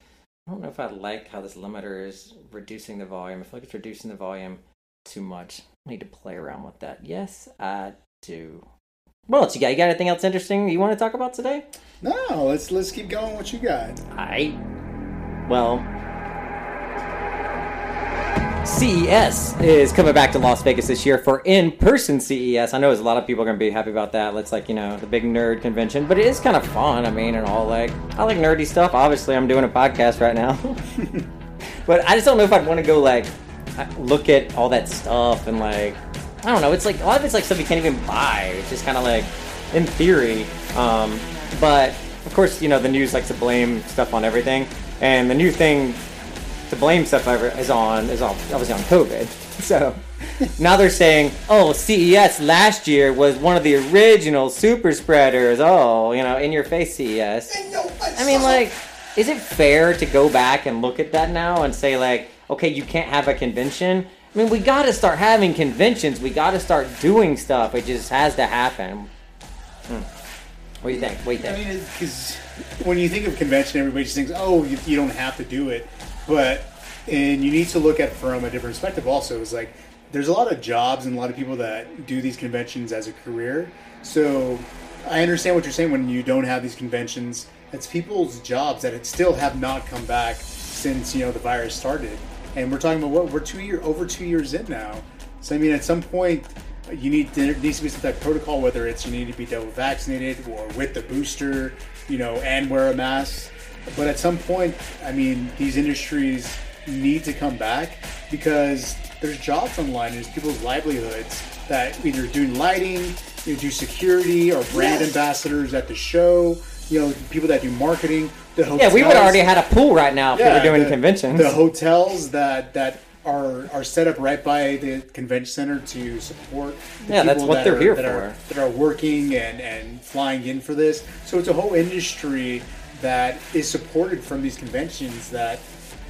I don't know if I like how this limiter is reducing the volume. I feel like it's reducing the volume too much. I need to play around with that. Yes, I do. What else you got? You got anything else interesting you want to talk about today? No, let's let's keep going. What you got? I well, CES is coming back to Las Vegas this year for in-person CES. I know there's a lot of people are going to be happy about that. It's like you know the big nerd convention, but it is kind of fun. I mean, and all like I like nerdy stuff. Obviously, I'm doing a podcast right now, but I just don't know if I'd want to go like look at all that stuff and like I don't know. It's like a lot of it's like stuff you can't even buy. It's just kind of like in theory. Um, but of course, you know the news likes to blame stuff on everything, and the new thing to blame stuff ever is on is on obviously on COVID. So now they're saying, oh, CES last year was one of the original super spreaders. Oh, you know, in your face CES. I mean, like, is it fair to go back and look at that now and say like, okay, you can't have a convention? I mean, we got to start having conventions. We got to start doing stuff. It just has to happen. Hmm. What do you think? What do you think? I mean, because when you think of convention, everybody just thinks, oh, you, you don't have to do it. But, and you need to look at it from a different perspective also. Is like, there's a lot of jobs and a lot of people that do these conventions as a career. So I understand what you're saying when you don't have these conventions. It's people's jobs that it still have not come back since, you know, the virus started. And we're talking about what, we're two year, over two years in now. So, I mean, at some point, you need there needs to be some type of protocol, whether it's you need to be double vaccinated or with the booster, you know, and wear a mask. But at some point, I mean, these industries need to come back because there's jobs online. There's people's livelihoods that either do lighting, you know, do security, or brand Yes. ambassadors at the show. You know, people that do marketing. The Yeah, we would hotels- already had a pool right now if we were doing the, conventions. The hotels that that are are set up right by the convention center to support. The Yeah, that's people what that they're are, here that Are, for. that are working and and flying in for this. So it's a whole industry that is supported from these conventions that.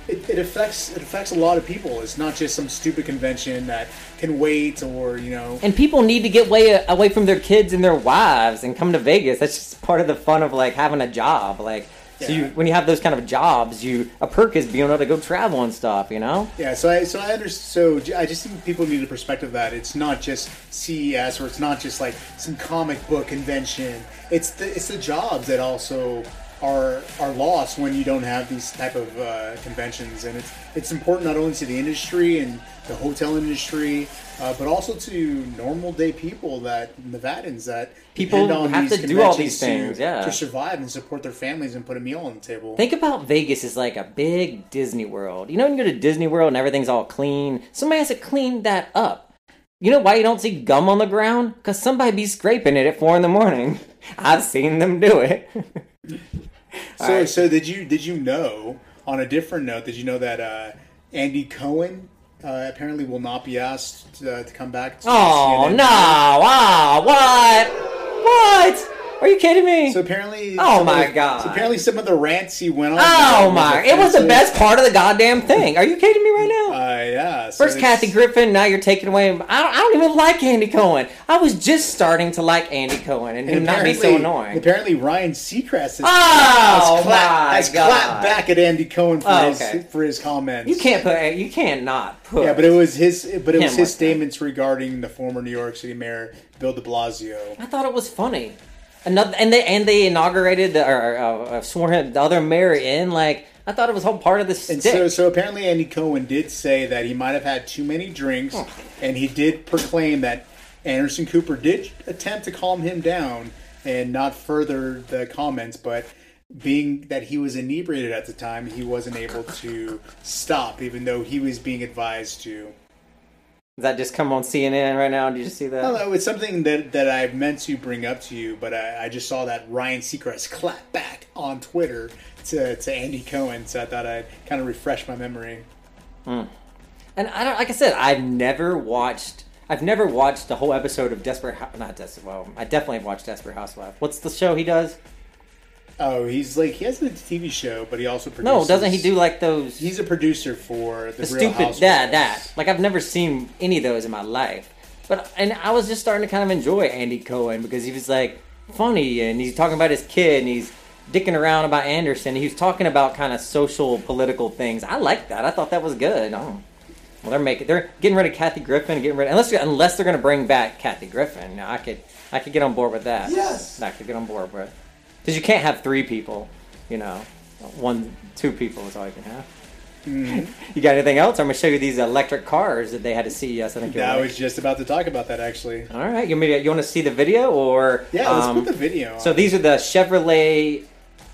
It, it affects it affects a lot of people. It's not just some stupid convention that can wait or you know And people need to get way uh, away from their kids and their wives and come to Vegas. That's just part of the fun of like having a job. Like, so you, when you have those kind of jobs, you a perk is being able to go travel and stuff. You know. Yeah, so I so I understand. So I just think people need a perspective that it's not just CES or it's not just like some comic book convention. It's the it's the jobs that also are are lost when you don't have these type of uh, conventions, and it's it's important not only to the industry and the hotel industry, uh, but also to normal day people that Nevadans that People depend on have these to do all these things, yeah. to survive and support their families and put a meal on the table. Think about Vegas as like a big Disney World. You know, when you go to Disney World and everything's all clean, somebody has to clean that up. You know why you don't see gum on the ground? Because somebody be scraping it at four in the morning. I've seen them do it. So, so did you did you know? On a different note, did you know that uh, Andy Cohen uh, apparently will not be asked uh, to come back? To Oh CNN? no! Wow! What? What? Are you kidding me? So apparently, Oh some of my God. So apparently, some of the rants he went on. Oh was my! It was the best part of the goddamn thing. Are you kidding me right now? Uh, yeah. so First Kathy Griffin, now you're taking away. I don't, I don't even like Andy Cohen. I was just starting to like Andy Cohen and, him not be so annoying. Apparently, Ryan Seacrest has, Oh, clapped, has clapped back at Andy Cohen for Oh, his okay. for his comments. You can't put. You can't not put. Yeah, but it was his. But it was his that. statements regarding the former New York City Mayor Bill De Blasio. I thought it was funny. Another and they and they inaugurated the, or uh, uh, sworn the other mayor in. Like I thought it was all part of the And so, so apparently, Andy Cohen did say that he might have had too many drinks, and he did proclaim that Anderson Cooper did attempt to calm him down and not further the comments, but being that he was inebriated at the time, he wasn't able to stop, even though he was being advised to. Does that just come on CNN right now? Did you see that? I it's something that, that I meant to bring up to you, but I, I just saw that Ryan Seacrest clap back on Twitter to, to Andy Cohen, so I thought I'd kind of refresh my memory. Hmm. And I don't like I said, I've never watched. I've never watched the whole episode of Desperate. Hou- Not Desperate. Well, I definitely have watched Desperate Housewife. What's the show he does? Oh, he's like he has a TV show, but he also produces. No, doesn't he do like those? He's a producer for the, the Real stupid Housewives. that that like I've never seen any of those in my life. But and I was just starting to kind of enjoy Andy Cohen because he was like funny and he's talking about his kid and he's dicking around about Anderson. He was talking about kind of social political things. I like that. I thought that was good. Oh. Well, they're making they're getting rid of Kathy Griffin, getting rid of, unless unless they're going to bring back Kathy Griffin. Now I could I could get on board with that. Yes. I could get on board with because you can't have three people. You know, one two people is all you can have. Mhm. You got anything else? I'm gonna show you these electric cars that they had to see. Yes, I think I was just about to talk about that actually. All right, you want to- you want to see the video or Yeah, let's um, put the video. So these are the Chevrolet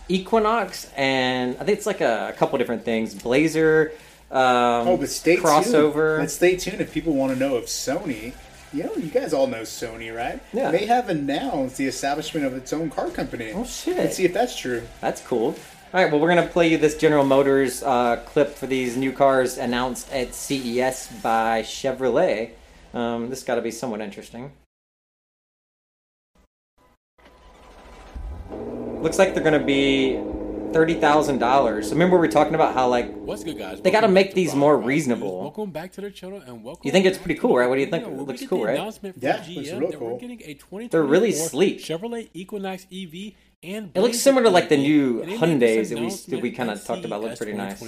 Equinox, and I think it's like a, a couple different things. Blazer, um, oh, but stay crossover. tuned. Let's stay tuned if people want to know if Sony. You know, you guys all know Sony, right? Yeah. May have announced the establishment of its own car company. Oh shit! Let's see if that's true. That's cool. All right, well, we're gonna play you this General Motors uh, clip for these new cars announced at CES by Chevrolet. Um, this got to be somewhat interesting. Looks like they're gonna be thirty thousand dollars. So remember we were talking about how like What's good, guys? they got to make these more Rock News. reasonable. Welcome back to the channel and welcome. You think it's pretty cool, right? What do you think? video. It looks cool, right? announcement from Yeah, GM looks real that we're cool. getting a They're really sleek. Chevrolet Equinox EV and It looks similar to like the new And Hyundais that we that we kind of talked about. Look pretty nice.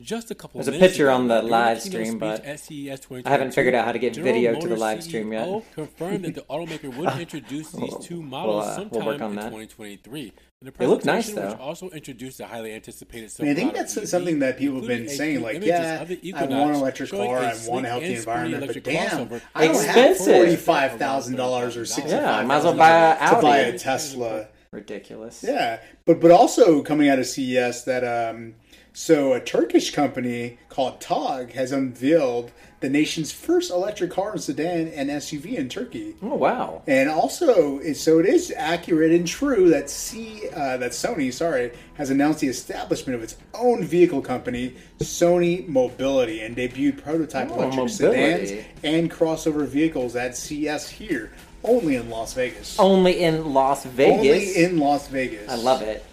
Just a couple There's a picture ago, on the live stream, but I haven't figured out how to get 2022, video to the live Motors stream yet. CEO confirmed that the automaker would introduce these two models We'll, uh, sometime we'll work on in that. 2023. And the They look nice, presentation, which though. also introduced the highly anticipated I, mean, I think Silverado that's something that people have been saying, like, yeah, of I want an electric car, I want sleek to help the and sporty environment, but electric damn, crossover. I don't have Expensive. forty-five thousand dollars or sixty-five. Yeah, might as well buy a to buy a Tesla. Ridiculous. Yeah, but but also coming out of CES that um, So, a Turkish company called TOG has unveiled the nation's first electric car and sedan and SUV in Turkey. Oh wow! And also, so it is accurate and true that C uh, that Sony, sorry, has announced the establishment of its own vehicle company, Sony Mobility, and debuted prototype Oh, electric mobility. sedans and crossover vehicles at CES here, only in Las Vegas. Only in Las Vegas. Only in Las Vegas. I love it.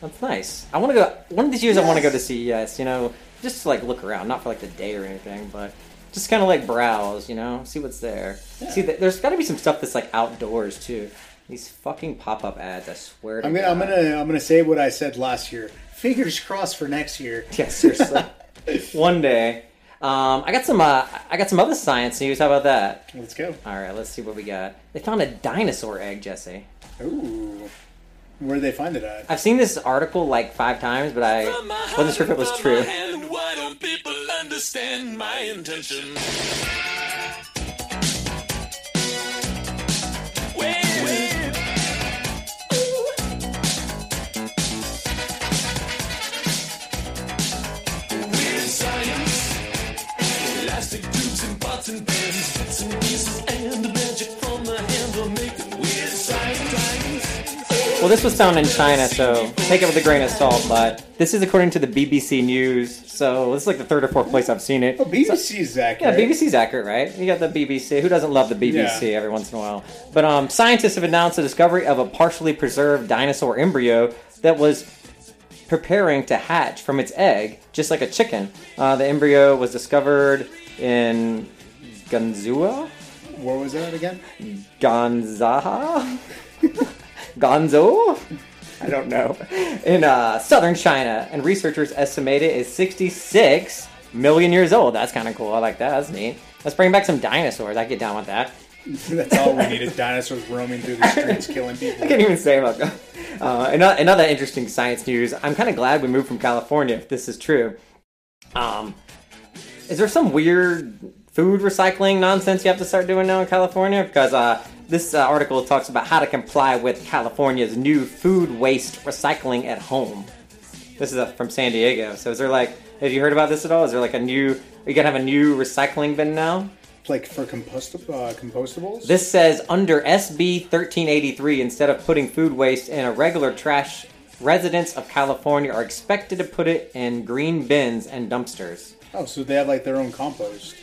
That's nice. I want to go. One of these years, I want to go to CES. You know, just to like look around, not for like the day or anything, but just kind of like browse. You know, see what's there. See, th- there's got to be some stuff that's like outdoors too. These fucking pop up ads. I swear to I'm gonna, God. I'm gonna, I'm gonna say what I said last year. Fingers crossed for next year. Yeah, seriously. One day. Um, I got some. Uh, I got some other science news. How about that? Let's go. All right, let's see what we got. They found a dinosaur egg, Jesse. Ooh, where did they find it at? I've seen this article like five times, but I wasn't sure if it was true. Why Well, this was found in China, so take it with a grain of salt. But this is according to the BBC News, so this is like the third or fourth place I've seen it. Oh, BBC is accurate. Yeah. BBC's accurate, right? You got the BBC. Who doesn't love the BBC Yeah. every once in a while? But um, scientists have announced the discovery of a partially preserved dinosaur embryo that was preparing to hatch from its egg, just like a chicken. Uh, the embryo was discovered in Ganzhou, Where was that again? Ganzaha, Ganzhou. I don't know. In uh, southern China, and researchers estimate it is 66 million years old. That's kind of cool. I like that. That's neat. Let's bring back some dinosaurs. I get down with that. That's all we needed. Dinosaurs roaming through the streets, killing people. I can't even say about that. Uh, another interesting science news. I'm kind of glad we moved from California, if this is true. Um, is there some weird food recycling nonsense you have to start doing now in California? Because uh, this uh, article talks about how to comply with California's new food waste recycling at home. This is uh, from San Diego. So is there like, have you heard about this at all? Is there like a new, are you gonna have a new recycling bin now? Like for compost uh, compostables? This says under SB 1383, instead of putting food waste in a regular trash, residents of California are expected to put it in green bins and dumpsters. Oh, so they have like their own compost.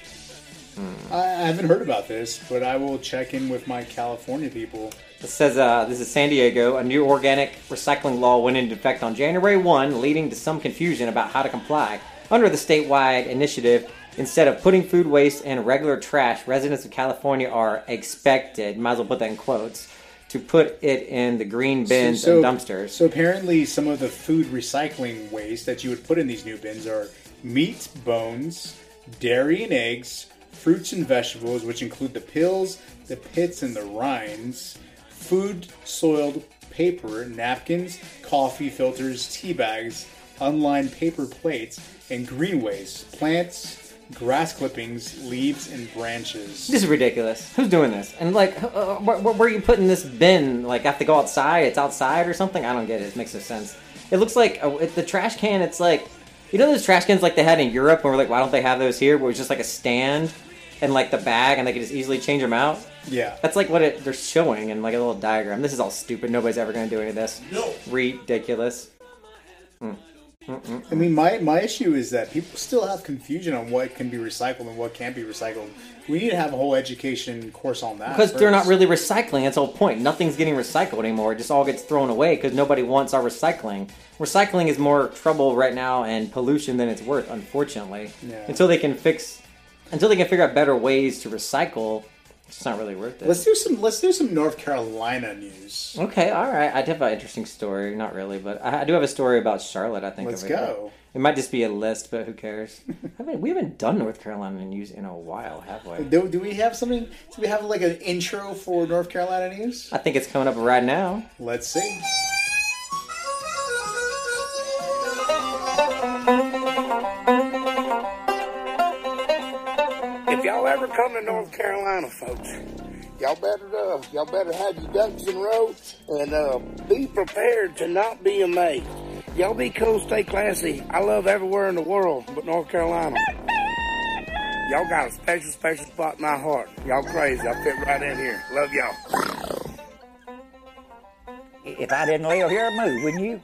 I haven't heard about this, but I will check in with my California people. It says uh, this is San Diego. A new organic recycling law went into effect on January 1, leading to some confusion about how to comply. Under the statewide initiative, instead of putting food waste in regular trash, residents of California are expected, might as well put that in quotes, to put it in the green bins so, and dumpsters. So apparently, some of the food recycling waste that you would put in these new bins are meat, bones, dairy and eggs, fruits and vegetables, which include the pills, the pits, and the rinds, food soiled paper, napkins, coffee filters, tea bags, unlined paper plates, and green waste, plants, grass clippings, leaves, and branches. This is ridiculous. Who's doing this? And like, uh, where, where are you putting this bin? Like, I have to go outside. It's outside or something. I don't get it. It makes no sense. It looks like the trash can. It's like, you know, those trash cans like they had in Europe, where we're like, why don't they have those here? Where it's just like a stand and like the bag, and they can just easily change them out. Yeah. That's like what it, they're showing in like a little diagram. This is all stupid. Nobody's ever going to do any of this. No. Ridiculous. Mm. Mm-mm. I mean, my, my issue is that people still have confusion on what can be recycled and what can't be recycled. We need to have a whole education course on that. Because they're not really recycling. That's the whole point. Nothing's getting recycled anymore. It just all gets thrown away because nobody wants our recycling. Recycling is more trouble right now and pollution than it's worth, unfortunately. Yeah. Until they can fix, until they can figure out better ways to recycle, it's not really worth it. Let's do some. Let's do some North Carolina news. Okay, all right. I do have an interesting story. Not really, but I, I do have a story about Charlotte. I think. Let's go. It might just be a list, but who cares? I mean, we haven't done North Carolina news in a while, have we? Do, do we have something? Do we have like an intro for North Carolina news? I think it's coming up right now. Let's see. Come to North Carolina, folks, y'all better uh, y'all better have your ducks in a row and uh, be prepared to not be amazed. Y'all be cool, stay classy. I love everywhere in the world but North Carolina. Y'all got a special, special spot in my heart. Y'all crazy. I fit right in here. Love y'all. If I didn't live here, I'd move, wouldn't you?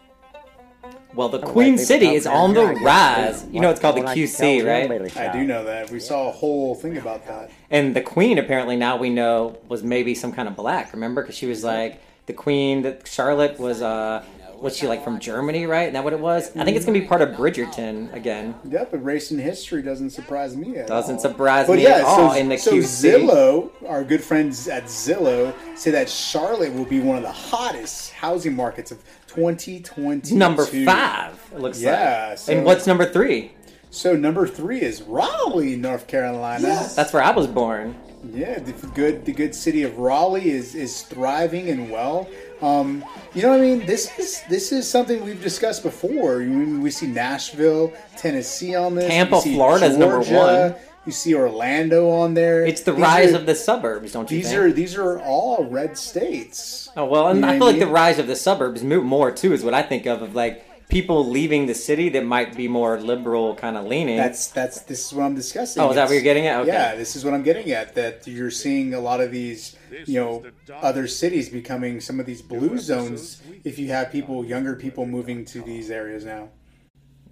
Well, the Queen City is on the here, I guess, rise. You know, it's called the What- what I QC, right? I do know that. We saw a whole thing about that. And the queen, apparently, now we know was maybe some kind of black. Remember, because she was like the queen. That Charlotte was. uh Was she like from Germany, right? Isn't that what it was? I think it's gonna be part of Bridgerton again. Yep, but race and history doesn't surprise me at Doesn't all. surprise but me yeah, at all so, in the so QC. Zillow, our good friends at Zillow, say that Charlotte will be one of the hottest housing markets of 2020. Number five, it looks yeah, like. And what's number three? So number three is Raleigh, North Carolina. Yes. That's where I was born. Yeah, the good the good city of Raleigh is is thriving and well. Um, you know, what I mean, this is this is something we've discussed before. We, we see Nashville, Tennessee on this. Tampa, You see Florida's number one. You see Orlando on there. It's the These rise are- of the suburbs, don't you These think? are these are all red states. Oh well, and You know I feel I like the rise of the suburbs mo- more too is what I think of of like people leaving the city that might be more liberal kind of leaning. That's that's this is what I'm discussing. Oh, is that what you're getting at? Okay. Yeah, this is what I'm getting at. That you're seeing a lot of these, you know, other cities becoming some of these blue zones. If you have people, younger people moving to these areas now.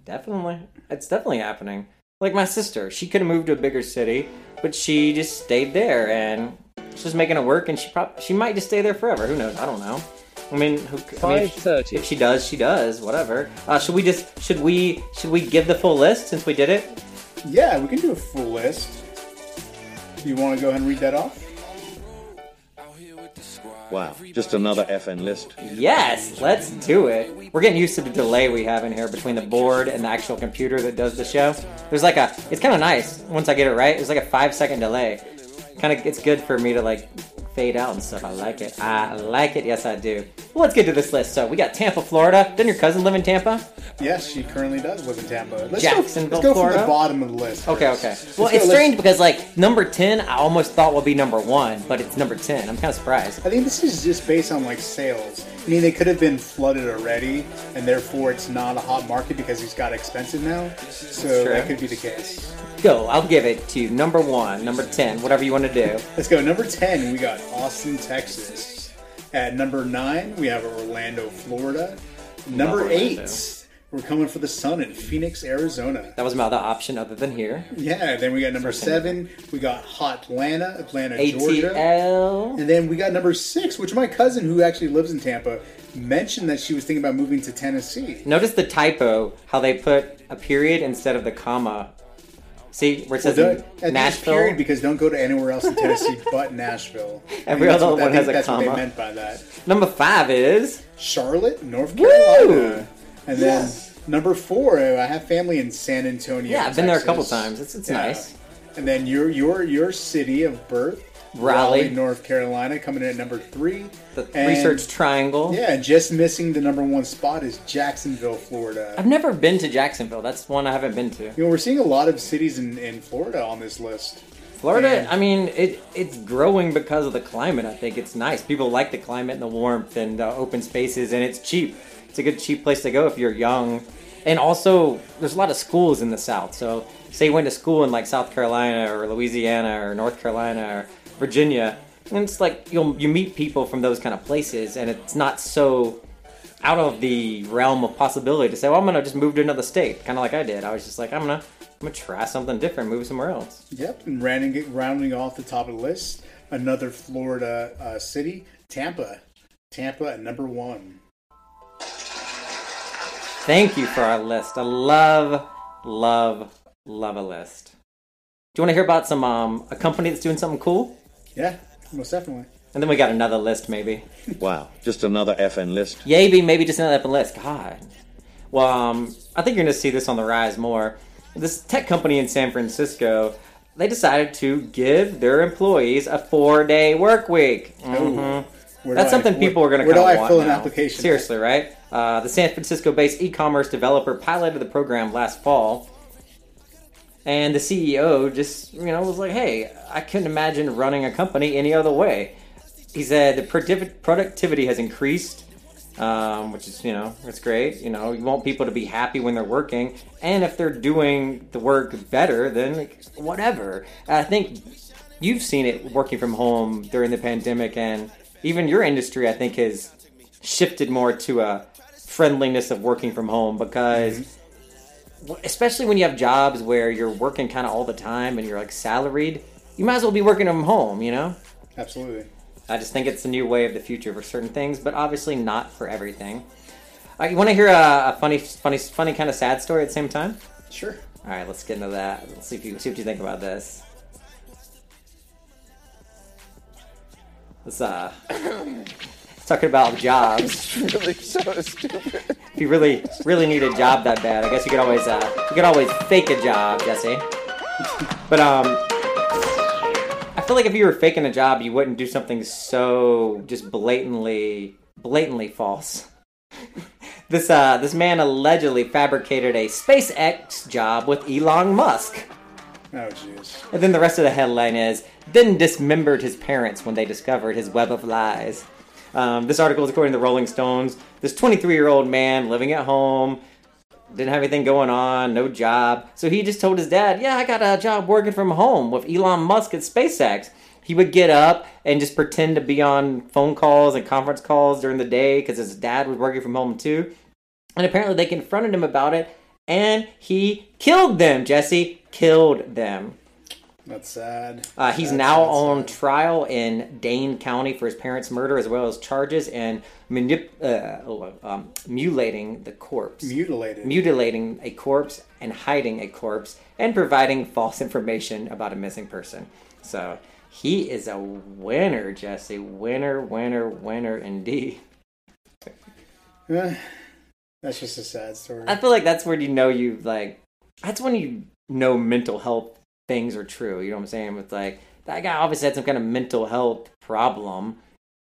Definitely. It's definitely happening. Like my sister, she could have moved to a bigger city, but she just stayed there and she's making it work and she prob- she might just stay there forever. Who knows? I don't know. I mean, who, I mean, if, if she does, she does. Whatever. Uh, should we just should we should we give the full list since we did it? Yeah, we can do a full list. You want to go ahead and read that off? Wow, just another FN list. Yes, let's do it. We're getting used to the delay we have in here between the board and the actual computer that does the show. There's like a, it's kind of nice once I get it right. There's like a five second delay. Kind of, it's good for me to like fade out and stuff. I like it. I like it. Yes, I do. Well, let's get to this list. So we got Tampa, Florida. Didn't your cousin live in Tampa? Yes, she currently does live in Tampa. Let's Jacksonville, go, let's go Florida. from the bottom of the list. Okay, first. okay. Let's Well, it's let's- strange because like number ten, I almost thought would be number one, but it's number ten. I'm kind of surprised. I think this is just based on like sales. I mean, they could have been flooded already, and therefore it's not a hot market because he's got expensive now. So True. that could be the case. Go. I'll give it to you. Number one, number ten, whatever you want to do. Let's go. Number 10, we got Austin, Texas. At number 9, we have Orlando, Florida. Number Orlando. 8, we're coming for the sun in Phoenix, Arizona. That was my other option other than here. Yeah, then we got number 7, we got Hot Atlanta, Atlanta, ATL. Georgia. And then we got number 6, which my cousin, who actually lives in Tampa, mentioned that she was thinking about moving to Tennessee. Notice the typo, how they put a period instead of the comma. See where it says don't- I think it's Nashville. period because don't go to anywhere else in Tennessee but Nashville. Every other what- one has a that's what comma. they meant by that. Number five is Charlotte, North Woo! And then Yes. number four, I have family in San Antonio. Yeah, I've been there a couple times. It's- it's nice. And then your your your city of birth, Raleigh. North Carolina, coming in at number three. the And- Research Triangle. Yeah, just missing the number one spot is Jacksonville, Florida. I've never been to Jacksonville. That's one I haven't been to. You know, we're seeing a lot of cities in, in Florida on this list. Florida, And- I mean, it it's growing because of the climate. I think it's nice. People like the climate and the warmth and the open spaces, and it's cheap. It's a good cheap place to go if you're young. And also, there's a lot of schools in the South. So, say you went to school in like South Carolina or Louisiana or North Carolina or Virginia, and it's like you'll you meet people from those kind of places, and it's not so out of the realm of possibility to say, well, I'm gonna just move to another state, kind of like I did. I was just like, I'm gonna I'm gonna try something different, move somewhere else. Yep, and rounding, rounding off the top of the list, another Florida uh, city, Tampa. Tampa at number one. Thank you for our list. I love, love, love a list. Do you want to hear about some um, a company that's doing something cool? Yeah, most definitely. And then we got another list, maybe. Wow, just another FN list. Maybe, maybe just another open list. God. Well, um, I think you're going to see this on the rise more. This tech company in San Francisco, they decided to give their employees a four-day work week. Where do That's I- something where- people are going to where do I fill an application? Seriously, right? Uh, the San Francisco-based e-commerce developer piloted the program last fall, and the CEO just you know was like, "Hey, I couldn't imagine running a company any other way." He said the productivity has increased um, which is you know it's great. You know, you want people to be happy when they're working, and if they're doing the work better, then like, whatever. I think you've seen it working from home during the pandemic, and even your industry, I think, has shifted more to a friendliness of working from home because especially when you have jobs where you're working kind of all the time and you're like salaried, you might as well be working from home, you know? Absolutely. I just think it's the new way of the future for certain things, but obviously not for everything. Uh, you want to hear a, a funny, funny, funny kind of sad story at the same time? Sure. All right, let's get into that. Let's see if you see what you think about this. Let's uh, let's talking about jobs. really so stupid. If you really, really need a job that bad, I guess you could always, uh, you could always fake a job, Jesse. But um, I feel like if you were faking a job, you wouldn't do something so just blatantly, blatantly false. this uh, this man allegedly fabricated a SpaceX job with Elon Musk. Oh, jeez. And then the rest of the headline is then dismembered his parents when they discovered his web of lies. Um, this article is according to the Rolling Stones. This 23 year old man living at home, didn't have anything going on, no job. So he just told his dad, Yeah, I got a job working from home with Elon Musk at SpaceX. He would get up and just pretend to be on phone calls and conference calls during the day because his dad was working from home too. And apparently they confronted him about it and he killed them, Jesse. Killed them. That's sad. Uh, he's Sad, now sad, on trial in Dane County for his parents' murder, as well as charges and manip- uh, oh, um, mutilating the corpse. Mutilated. Mutilating a corpse and hiding a corpse and providing false information about a missing person. So he is a winner, Jesse. Winner, winner, winner indeed. Eh, that's just a sad story. I feel like that's where you know you like. That's when you know mental health things are true. You know what I'm saying? It's like that guy obviously had some kind of mental health problem.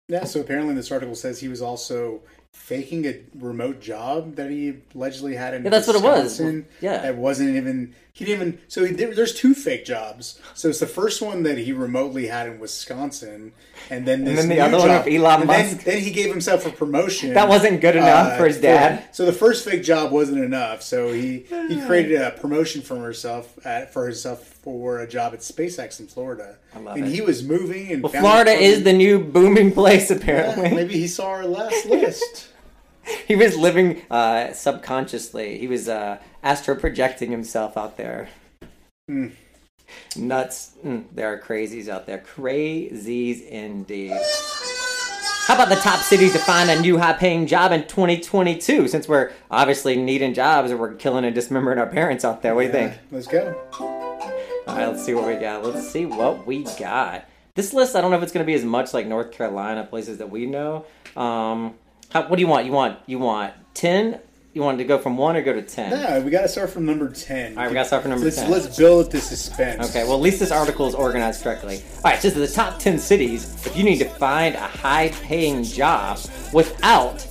Yeah, so apparently this article says he was also faking a remote job that he allegedly had in Yeah, that's what it was. Wisconsin. Yeah. That wasn't even, he didn't even, so he, there, there's two fake jobs. So it's the first one that he remotely had in Wisconsin, and then And this then the other one job- with Elon and then- Musk. Then, he gave himself a promotion. That wasn't good uh, enough for his dad. so the first fake job wasn't enough, so he, he created a promotion for himself, at, uh, for himself for a job at SpaceX in Florida. I love and it. he was moving and Well, Florida is the new booming place, apparently. Yeah, maybe he saw our last list. he was living uh, subconsciously. He was uh, astro projecting himself out there. Hmm. Nuts. Mm, there are crazies out there. Crazies indeed. How about the top cities to find a new high paying job in 2022? Since we're obviously needing jobs and we're killing and dismembering our parents out there. What do you think? Let's go. All right, let's see what we got. Let's see what we got. This list, I don't know if it's going to be as much like North Carolina, places that we know. Um, how, what do you want? You want you want ten? You want to go from one or go to ten? No, we got to start from number ten. All right, we got to start from number let's, 10. Let's build the suspense. Okay, well, at least this article is organized correctly. All right, so the top 10 cities, if you need to find a high paying job without.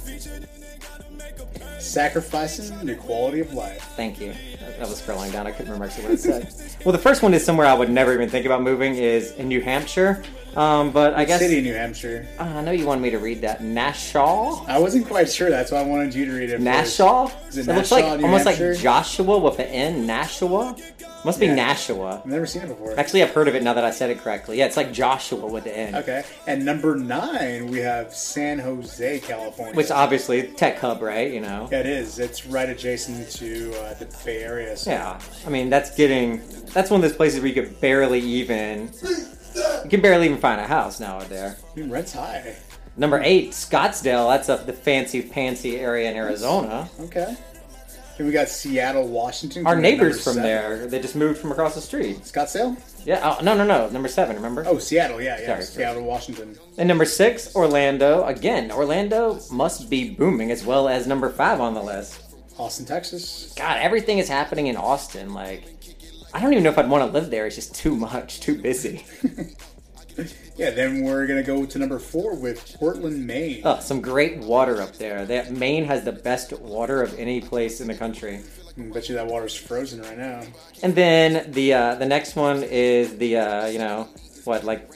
Sacrificing the quality of life. Thank you. That that was scrolling down. I couldn't remember actually what it said. well, the first one is somewhere I would never even think about moving is in New Hampshire. Um, but I guess. city New Hampshire. Uh, I know you wanted me to read that. Nashua? I wasn't quite sure. That's why I wanted you to read it. Nashua? Is It it, looks like New almost Hampshire? like Joshua with an N. Nashua? Must be Yeah. Nashua. I've never seen it before. Actually, I've heard of it now that I said it correctly. Yeah, it's like Joshua with the N. Okay. And number nine, we have San Jose, California. Which obviously tech hub, right? You know. Yeah, it is. It's right adjacent to uh, the Bay Area. So. Yeah, I mean that's getting that's one of those places where you could barely even you can barely even find a house now out there. Dude, rent's high. Number eight, Scottsdale. That's up the fancy pantsy area in Arizona. Okay. Then we got Seattle, Washington. Our neighbors from seven. there, they just moved from across the street. Scottsdale? Yeah. Oh, no, no, no. Number seven. Remember? Oh, Seattle. Yeah, yeah. Sorry, sorry. Seattle, Washington. And number six, Orlando. Again, Orlando must be booming as well as number five on the list. Austin, Texas. God, everything is happening in Austin. Like, I don't even know if I'd want to live there. It's just too much, too busy. Yeah, then we're gonna go to number four with Portland, Maine. Oh, some great water up there. That Maine has the best water of any place in the country. I bet you that water's frozen right now. And then the uh, the next one is the uh, you know what like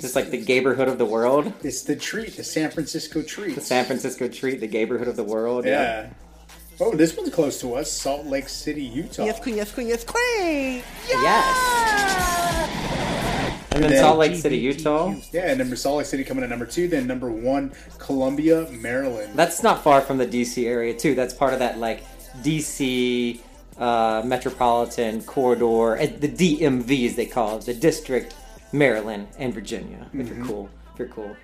just like the neighborhood of the world, It's the treat, the San Francisco treat. the San Francisco treat, the neighborhood of the world. Yeah. Oh, this one's close to us, Salt Lake City, Utah. Yes, queen, yes, queen, yes, queen. And then Salt Lake City, Utah. Yeah, and then Salt Lake City coming at number two. Then number one, Columbia, Maryland. That's not far from the DC area too. That's part of that like DC uh, metropolitan corridor, the DMV as they call it, the District, Maryland and Virginia. If you're Mhm. cool, if you're cool.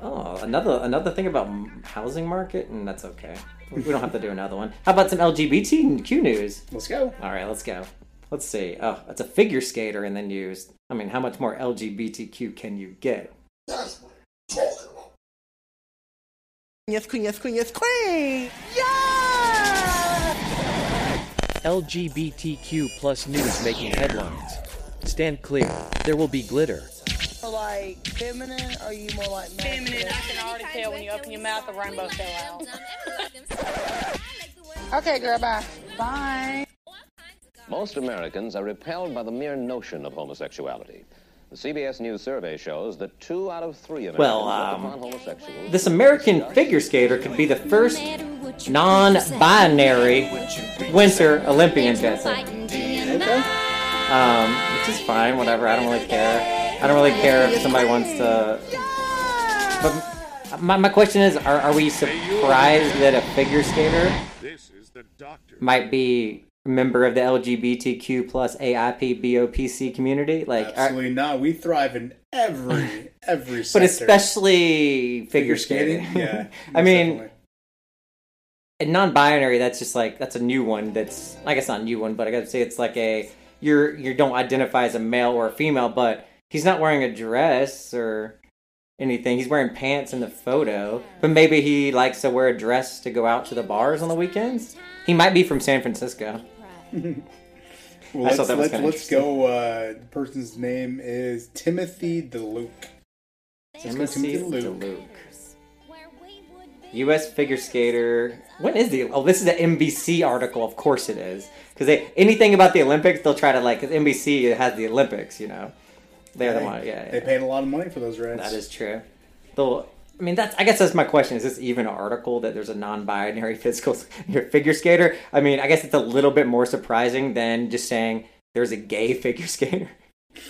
Oh, another another thing about housing market, and that's okay. We we don't have to do another one. How about some LGBTQ news? Let's go. All right, let's go. Let's see. Oh, it's a figure skater in the news. I mean, how much more LGBTQ can you get? Yes, queen, yes, queen, yes, queen. Yeah! LGBTQ plus news making headlines. Stand clear. There will be glitter. like feminine or are you more like Feminine, I can already tell when you open your mouth, the rainbow fell out. Okay, girl, bye. Bye. Most Americans are repelled by the mere notion of homosexuality. The CBS News survey shows that two out of three Americans Well, look um, upon homosexuals This American figure skater could be the first non-binary Winter Olympian, Jesse. Um, which is fine, whatever. I don't really care. I don't really care if somebody wants to. But my, my question is: Are, are we surprised that a figure skater might be a member of the LGBTQ plus AIP BOPC community? Like, Absolutely not. We thrive in every every. but especially figure, Figure skating. skating? Yeah, I mean, definitely. and non-binary. That's just like that's a new one. That's I guess not a new one, but I gotta say it's like a you're you don't identify as a male or a female, but he's not wearing a dress or anything. He's wearing pants in the photo, but maybe he likes to wear a dress to go out to the bars on the weekends. He might be from San Francisco. Well, I let's, thought that was let's, let's go. Uh, the person's name is Timothy LeDuc. Let's Timothy Timothy LeDuc. U.S. figure skater. When is the? Oh, this is an NBC article. Of course it is, because anything about the Olympics, they'll try to like. Cause NBC has the Olympics, you know. They're the Hey, one. Yeah, They yeah. paid a lot of money for those rights. that is true. They'll. I mean, that's. I guess that's my question. Is this even an article that there's a non-binary physical figure skater? I mean, I guess it's a little bit more surprising than just saying there's a gay figure skater.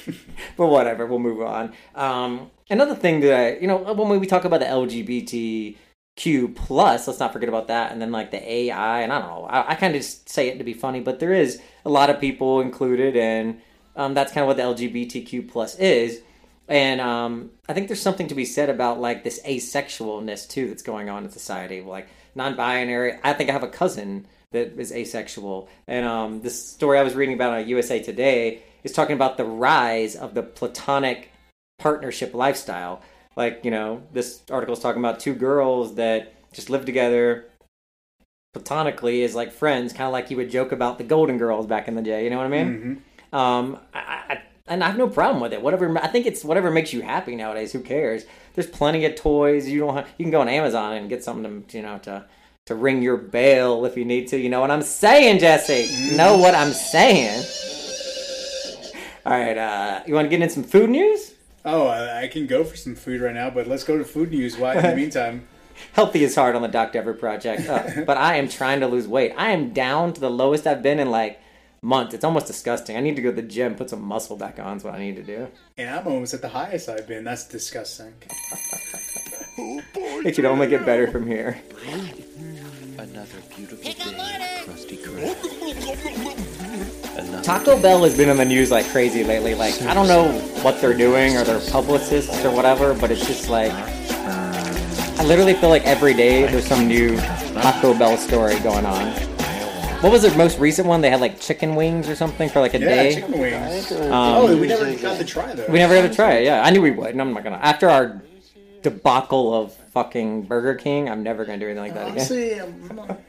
but whatever, we'll move on. Um, another thing that I, you know, when we talk about the LGBTQ plus, let's not forget about that. And then like the AI, and I don't know, I, I kind of just say it to be funny, but there is a lot of people included, and um, that's kind of what the LGBTQ plus is. And um, I think there's something to be said about like this asexualness too that's going on in society, like non-binary. I think I have a cousin that is asexual, and um, this story I was reading about on USA Today is talking about the rise of the platonic partnership lifestyle. Like you know, this article is talking about two girls that just live together platonically as like friends, kind of like you would joke about the Golden Girls back in the day. You know what I mean? Um, I, I, and I have no problem with it. Whatever I think it's whatever makes you happy nowadays. Who cares? There's plenty of toys. You don't have, you can go on Amazon and get something to you know to to ring your bell if you need to. You know what I'm saying, Jesse? Know what I'm saying? All right, uh, you want to get in some food news? Oh, I, can go for some food right now, but let's go to food news. Why in the meantime? Healthy is hard on the Dr. Ever project, Uh, but I am trying to lose weight. I am down to the lowest I've been in like months. It's almost disgusting. I need to go to the gym, put some muscle back on. Is what I need to do. And I'm almost at the highest I've been. That's disgusting. It could only get better from here. Another beautiful day, Krusty Krab. Taco Bell has been in the news like crazy lately. Like I don't know what they're doing or their publicists or whatever, but it's just like I literally feel like every day there's some new Taco Bell story going on. What was the most recent one? They had like chicken wings or something for like a yeah, day. chicken wings. Um, oh, we never got to try those. We never got to try it. Yeah, I knew we would, and I'm not gonna. After our debacle of fucking Burger King, I'm never gonna do anything like that again. Honestly, I'm not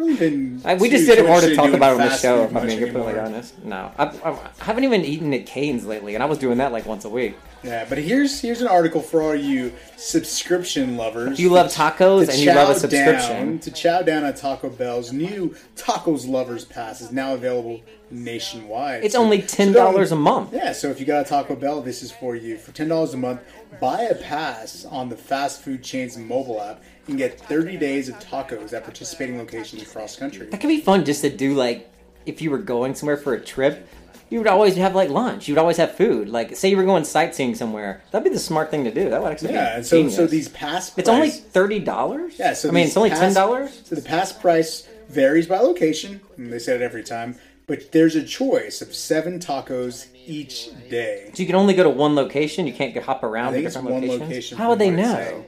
really been. I, we just did it more to talk about it on the show. If I'm being completely honest, no, I, I, I haven't even eaten at Cane's lately, and I was doing that like once a week. Yeah, but here's here's an article for all you subscription lovers. If you love tacos To and you love a subscription. down- to chow down on Taco Bell's new Tacos Lovers Pass is now available nationwide. It's So- only ten dollars a month. Yeah, so if you got a Taco Bell, this is for you. For ten dollars a month, buy a pass on the fast food chain's mobile app and get thirty days of tacos at participating locations across the country. That could be fun just to do like if you were going somewhere for a trip. You would always have like lunch. You would always have food. Like say you were going sightseeing somewhere. That'd be the smart thing to do. That would actually Yeah, be so genius. so these pass. It's only thirty dollars. Yeah, so I mean it's only pass- ten dollars. So the pass price varies by location. and They said it every time, but there's a choice of seven tacos each day. So you can only go to one location. You can't hop around I think it's different one locations. location. How would they from what it's know? saying.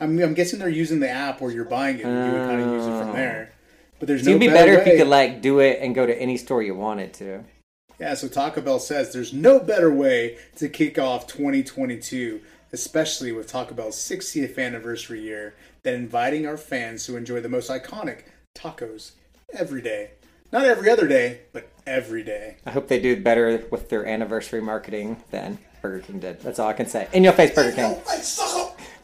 I'm, I'm guessing they're using the app where you're buying it, and you would kind of use it from oh. there. But there's So no it'd be better, better if you could like do it and go to any store you wanted to. Yeah, so Taco Bell says there's no better way to kick off 2022, especially with Taco Bell's 60th anniversary year, than inviting our fans to enjoy the most iconic tacos every day. Not every other day, but every day. I hope they do better with their anniversary marketing than Burger King did. That's all I can say. In your face, Burger King.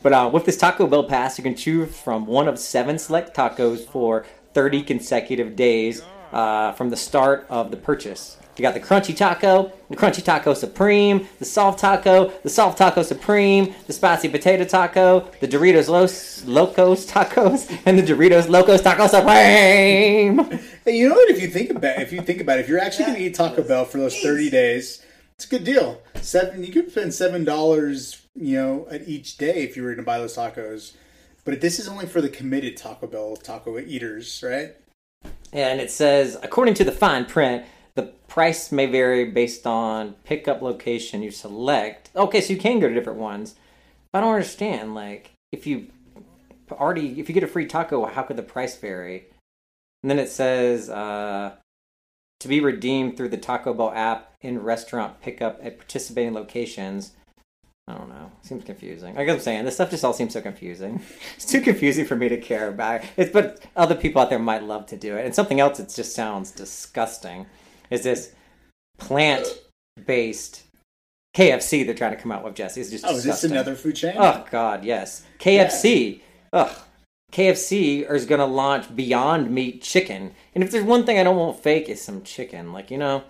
But uh, with this Taco Bell pass, you can choose from one of seven select tacos for 30 consecutive days uh, from the start of the purchase. You got the Crunchy Taco, the Crunchy Taco Supreme, the Soft Taco, the Soft Taco Supreme, the Spicy Potato Taco, the Doritos Los Locos Tacos, and the Doritos Locos Taco Supreme. Hey, you know what? If you think about if you think about it, if you're actually going to eat Taco Bell for those 30 days, it's a good deal. Seven, you could spend seven dollars, you know, at each day if you were going to buy those tacos. But this is only for the committed Taco Bell taco eaters, right? And it says, according to the fine print, the price may vary based on pickup location you select. Okay, so you can go to different ones. I don't understand. Like, if you already, if you get a free taco, how could the price vary? And then it says, uh, to be redeemed through the Taco Bell app in restaurant pickup at participating locations. I don't know. Seems confusing. Like I'm saying, this stuff just all seems so confusing. It's too confusing for me to care about. It's but other people out there might love to do it. And something else that just sounds disgusting is this plant-based KFC they're trying to come out with. Jesse, it's just Oh, is this another food chain? Oh God, yes. KFC. Ugh. KFC is going to launch Beyond Meat Chicken, and if there's one thing I don't want fake is some chicken. Like you know,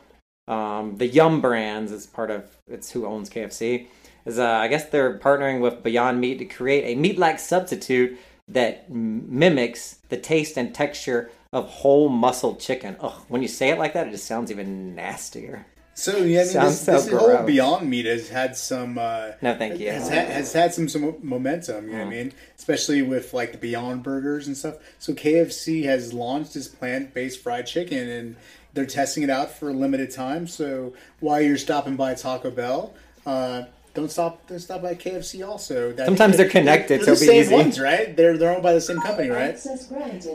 um, the Yum Brands is part of it's who owns KFC. Is uh, I guess they're partnering with Beyond Meat to create a meat-like substitute that m- mimics the taste and texture of whole muscle chicken. Ugh, when you say it like that, it just sounds even nastier. So yeah, I mean, Sounds this, so whole. Beyond Meat has had some. Uh, No, thank you. Has, had, has had some some momentum. You know what I mean? Especially with like the Beyond Burgers and stuff. So KFC has launched this plant based fried chicken, and they're testing it out for a limited time. So while you're stopping by Taco Bell. Uh, don't stop. Don't stop by KFC. Also, That- Sometimes they're connected, They're so the it'll be same easy. ones, right? They're they're owned by the same company, right?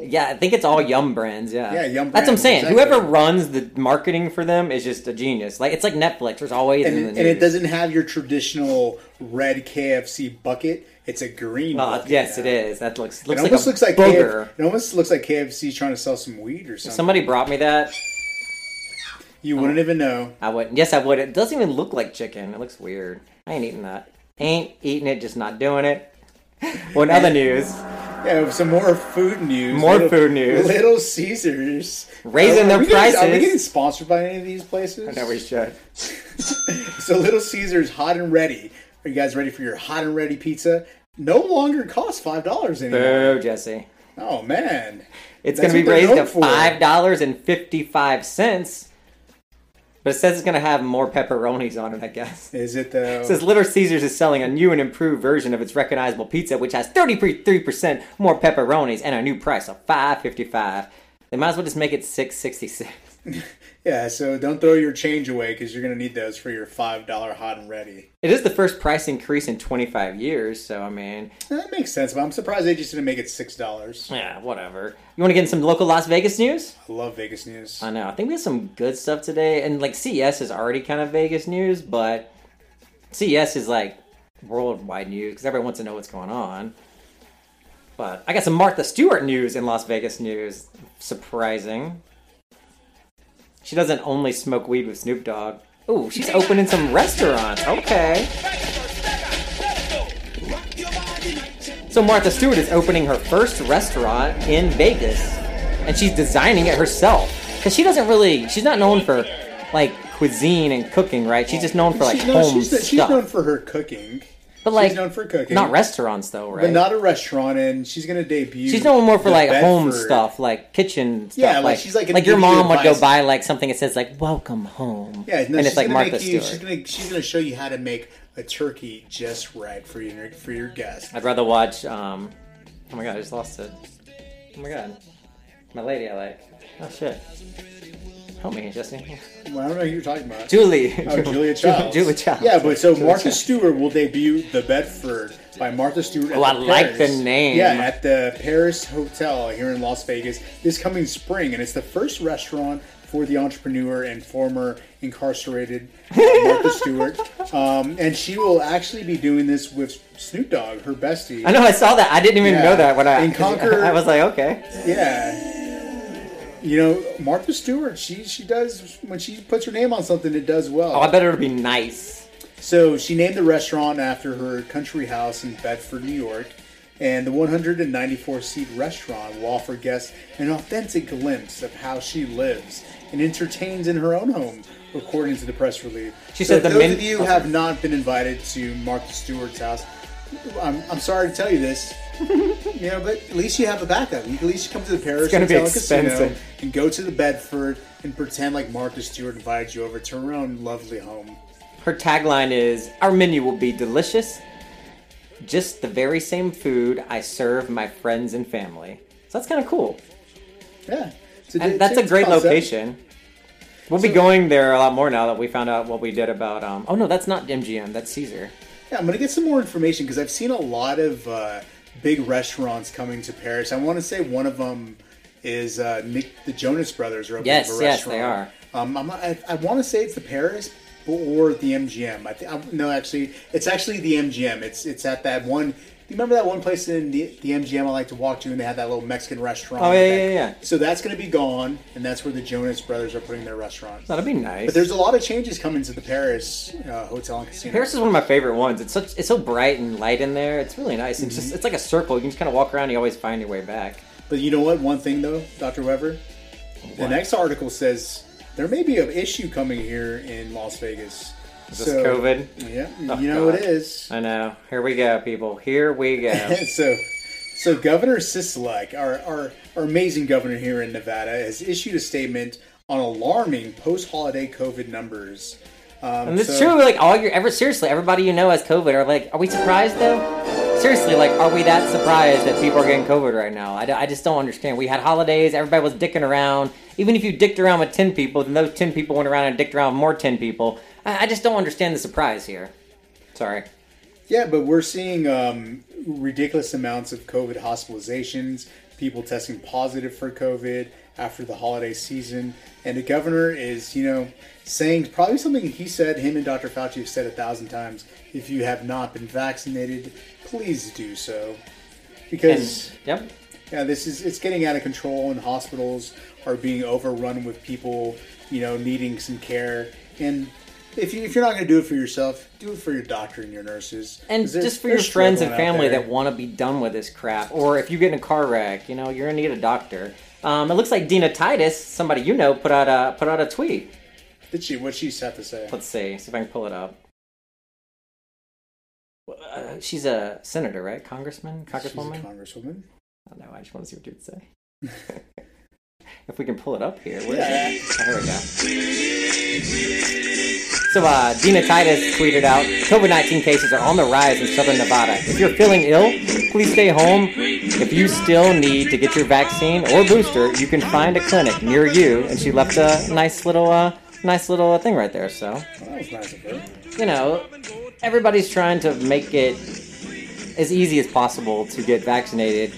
Yeah, I think it's all Yum Brands. Yeah, Yeah, Yum Brands, That's what I'm saying. exactly. Whoever runs the marketing for them is just a genius. Like it's like Netflix. There's always and, in the it, news. and it doesn't have your traditional red KFC bucket. It's a green. Oh, bucket yes, now. it is. That looks It looks like almost a looks like booger. KF, it almost looks like KFC's trying to sell some weed or something. Somebody brought me that. You wouldn't even know. I wouldn't. Yes, I would. It doesn't even look like chicken. It looks weird. I ain't eating that. Ain't eating it. Just not doing it. Well, in other news, Yeah, some more food news. More Little- food news. Little Caesars Raising their gonna- Are we getting sponsored by any of these places? I know we should. so Little Caesars hot and ready. Are you guys ready for your hot and ready pizza? No longer costs five dollars anymore. Boo, Jesse. Oh man, It's going to be raised to five dollars and fifty five cents. But it says it's going to have more pepperonis on it. I guess. Is it though? It says Little Caesars is selling a new and improved version of its recognizable pizza, which has 33% more pepperonis and a new price of five fifty five. They might as well just make it six sixty six. Yeah, so don't throw your change away because you're gonna need those for your five dollar hot and ready. It is the first price increase in 25 years, so I mean, That makes sense, but I'm surprised they just didn't make it six dollars. yeah, whatever. You want to get in some local Las Vegas news? I love Vegas news. I know. I think we have some good stuff today, and like CES is already kind of Vegas news, but CES is like worldwide news because everyone wants to know what's going on. But I got some Martha Stewart news in Las Vegas news. Surprising. She doesn't only smoke weed with Snoop Dogg. Ooh, she's opening some restaurants. Okay. So Martha Stewart is opening her first restaurant in Vegas, and she's designing it herself. because she doesn't really. She's not known for like cuisine and cooking, right? She's just known for like she's, known, home she's, she's stuff. known for her cooking. But like she's known for cooking. not restaurants though, right? But not a restaurant, and she's going to debut. She's known more for like home stuff, like kitchen stuff. Yeah, like, she's like gonna like your mom would go buy like something that says like "Welcome home." Yeah, no, and it's like Martha you, Stewart. She's gonna she's gonna show you how to make a turkey just right for your for your guest. I'd rather watch. um Oh my god, I just lost it. Oh my god, my lady, I like. Oh shit. Help me, Jesse. Well, I don't know who you're talking about. Julie. Oh, Julia Ju- Childs. Julia Childs. Yeah, but so Julia Martha Childs. Stewart will debut The Bedford by Martha Stewart. at Oh, I the like Paris- the name. Yeah, at the Paris Hotel here in Las Vegas this coming spring, and it's the first restaurant for the entrepreneur and former incarcerated uh, Martha Stewart. Um, and she will actually be doing this with Snoop Dogg, her bestie. I know I saw that. I didn't even Yeah. know that when I. In Conquer- I was like, okay. Yeah. You know, Martha Stewart, she she does when she puts her name on something, it does well. Oh, I bet it'll be nice. So she named the restaurant after her country house in Bedford, New York. And the 194 seat restaurant will offer guests an authentic glimpse of how she lives and entertains in her own home, according to the press release. She so said the those min- of you who have not been invited to Martha Stewart's house, I'm, I'm sorry to tell you this, you know, but at least you have a backup. You can at least come to the Paris It's gonna be Hotel Casino and go to the Bedford and pretend like Martha Stewart invited you over to her own lovely home. Her tagline is Our menu will be delicious, just the very same food I serve my friends and family. So that's kind of cool. Yeah. It's And that's a great concept. location. We'll be going there a lot more now that we found out what we did about. Um, oh no, that's not MGM. That's Caesar. Yeah, I'm gonna get some more information because I've seen a lot of uh, big restaurants coming to Paris. I want to say one of them is uh, Nick, the Jonas Brothers are opening Yes, a yes, they restaurant. Um, I'm, I, I want to say it's the Paris or the MGM. I think I, no, actually, it's actually the MGM. It's it's at that one. Do you remember that one place in the, the MGM I like to walk to, and they had that little Mexican restaurant? Oh, yeah, yeah, yeah. So that's going to be gone, and that's where the Jonas Brothers are putting their restaurant. That'd be nice. But there's a lot of changes coming to the Paris uh, hotel and casino. Paris is one of my favorite ones. It's such it's so bright and light in there. It's really nice. It's Mm-hmm. just it's like a circle. You can just kind of walk around. You always find your way back. But you know what? One thing though, Dr. Weber, the next article says there may be an issue coming here in Las Vegas. Is this COVID? Yeah, Oh, you know God. it is. I know. Here we go, people. Here we go. so, so Governor Sisolak, our, our our amazing governor here in Nevada, has issued a statement on alarming post-holiday COVID numbers. Um, And it's so- true. Like all your ever seriously, everybody you know has COVID. Are like, are we surprised though? Seriously, like, are we that surprised that people are getting COVID right now? I, I just don't understand. We had holidays. Everybody was dicking around. Even if you dicked around with ten people, then those ten people went around and dicked around with more ten people. I, I just don't understand the surprise here. Sorry. Yeah, but we're seeing um, ridiculous amounts of COVID hospitalizations, people testing positive for COVID after the holiday season. And the governor is, you know, saying probably something he said, him and Dr. Fauci have said a thousand times if you have not been vaccinated, please do so. Because, yep. yeah, this is, it's getting out of control, and hospitals are being overrun with people, you know, needing some care. And if, you, if you're not going to do it for yourself, do it for your doctor and your nurses. and just for your friends and family that want to be done with this crap, or if you get in a car wreck, you know, you're gonna need a doctor. Um, it looks like Dina Titus, somebody you know, put out a put out a tweet. Did she? What she had to say? Let's see, see if I can pull it up. Uh, she's a senator, right? Congressman, congresswoman. She's a congresswoman. I don't know. I just want to see what you'd say. if we can pull it up here. Where Yeah. is? Oh, here we go. So, uh, Dina Titus tweeted out COVID 19 cases are on the rise in southern Nevada. If you're feeling ill, please stay home. If you still need to get your vaccine or booster, you can find a clinic near you. And she left a nice little, uh, nice little uh, thing right there. So, That was nice of her. you know, everybody's trying to make it as easy as possible to get vaccinated.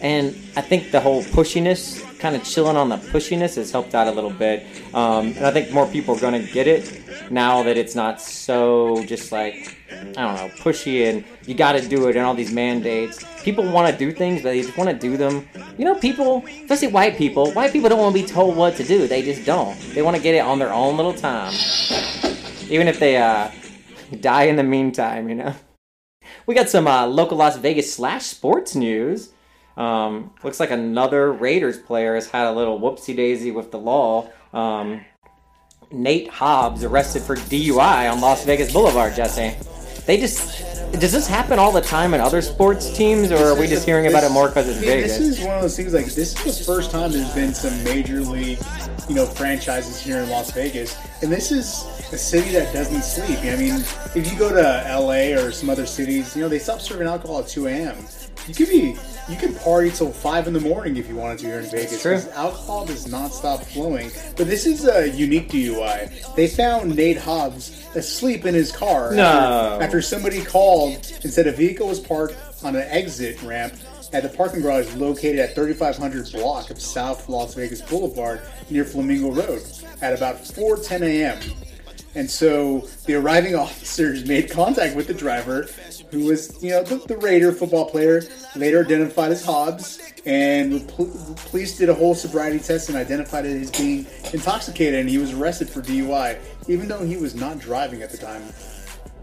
And I think the whole pushiness, kind of chilling on the pushiness, has helped out a little bit. Um, and I think more people are going to get it now that it's not so just like, I don't know, pushy and you got to do it and all these mandates. People want to do things, but they just want to do them. You know, people, especially white people, white people don't want to be told what to do. They just don't. They want to get it on their own little time. Even if they uh, die in the meantime, you know. We got some uh, local Las Vegas slash sports news. Um, looks like another Raiders player has had a little whoopsie daisy with the law. Um, Nate Hobbs arrested for DUI on Las Vegas Boulevard. Jesse, they just does this happen all the time in other sports teams, or are we just hearing about it more because it's Vegas? This is one of those things like this is the first time there's been some major league, you know, franchises here in Las Vegas, and this is a city that doesn't sleep. I mean, if you go to L.A. or some other cities, you know, they stop serving alcohol at 2 a.m. You could be, you could party till five in the morning if you wanted to here in Vegas. true. 'cause Alcohol does not stop flowing. But this is a unique DUI. They found Nate Hobbs asleep in his car. No. After, after somebody called and said a vehicle was parked on an exit ramp at the parking garage located at 3500 block of South Las Vegas Boulevard near Flamingo Road at about 4:10 a.m. And so the arriving officers made contact with the driver, who was, you know, the, the Raider football player, later identified as Hobbs, and the police did a whole sobriety test and identified it as being intoxicated, and he was arrested for DUI, even though he was not driving at the time.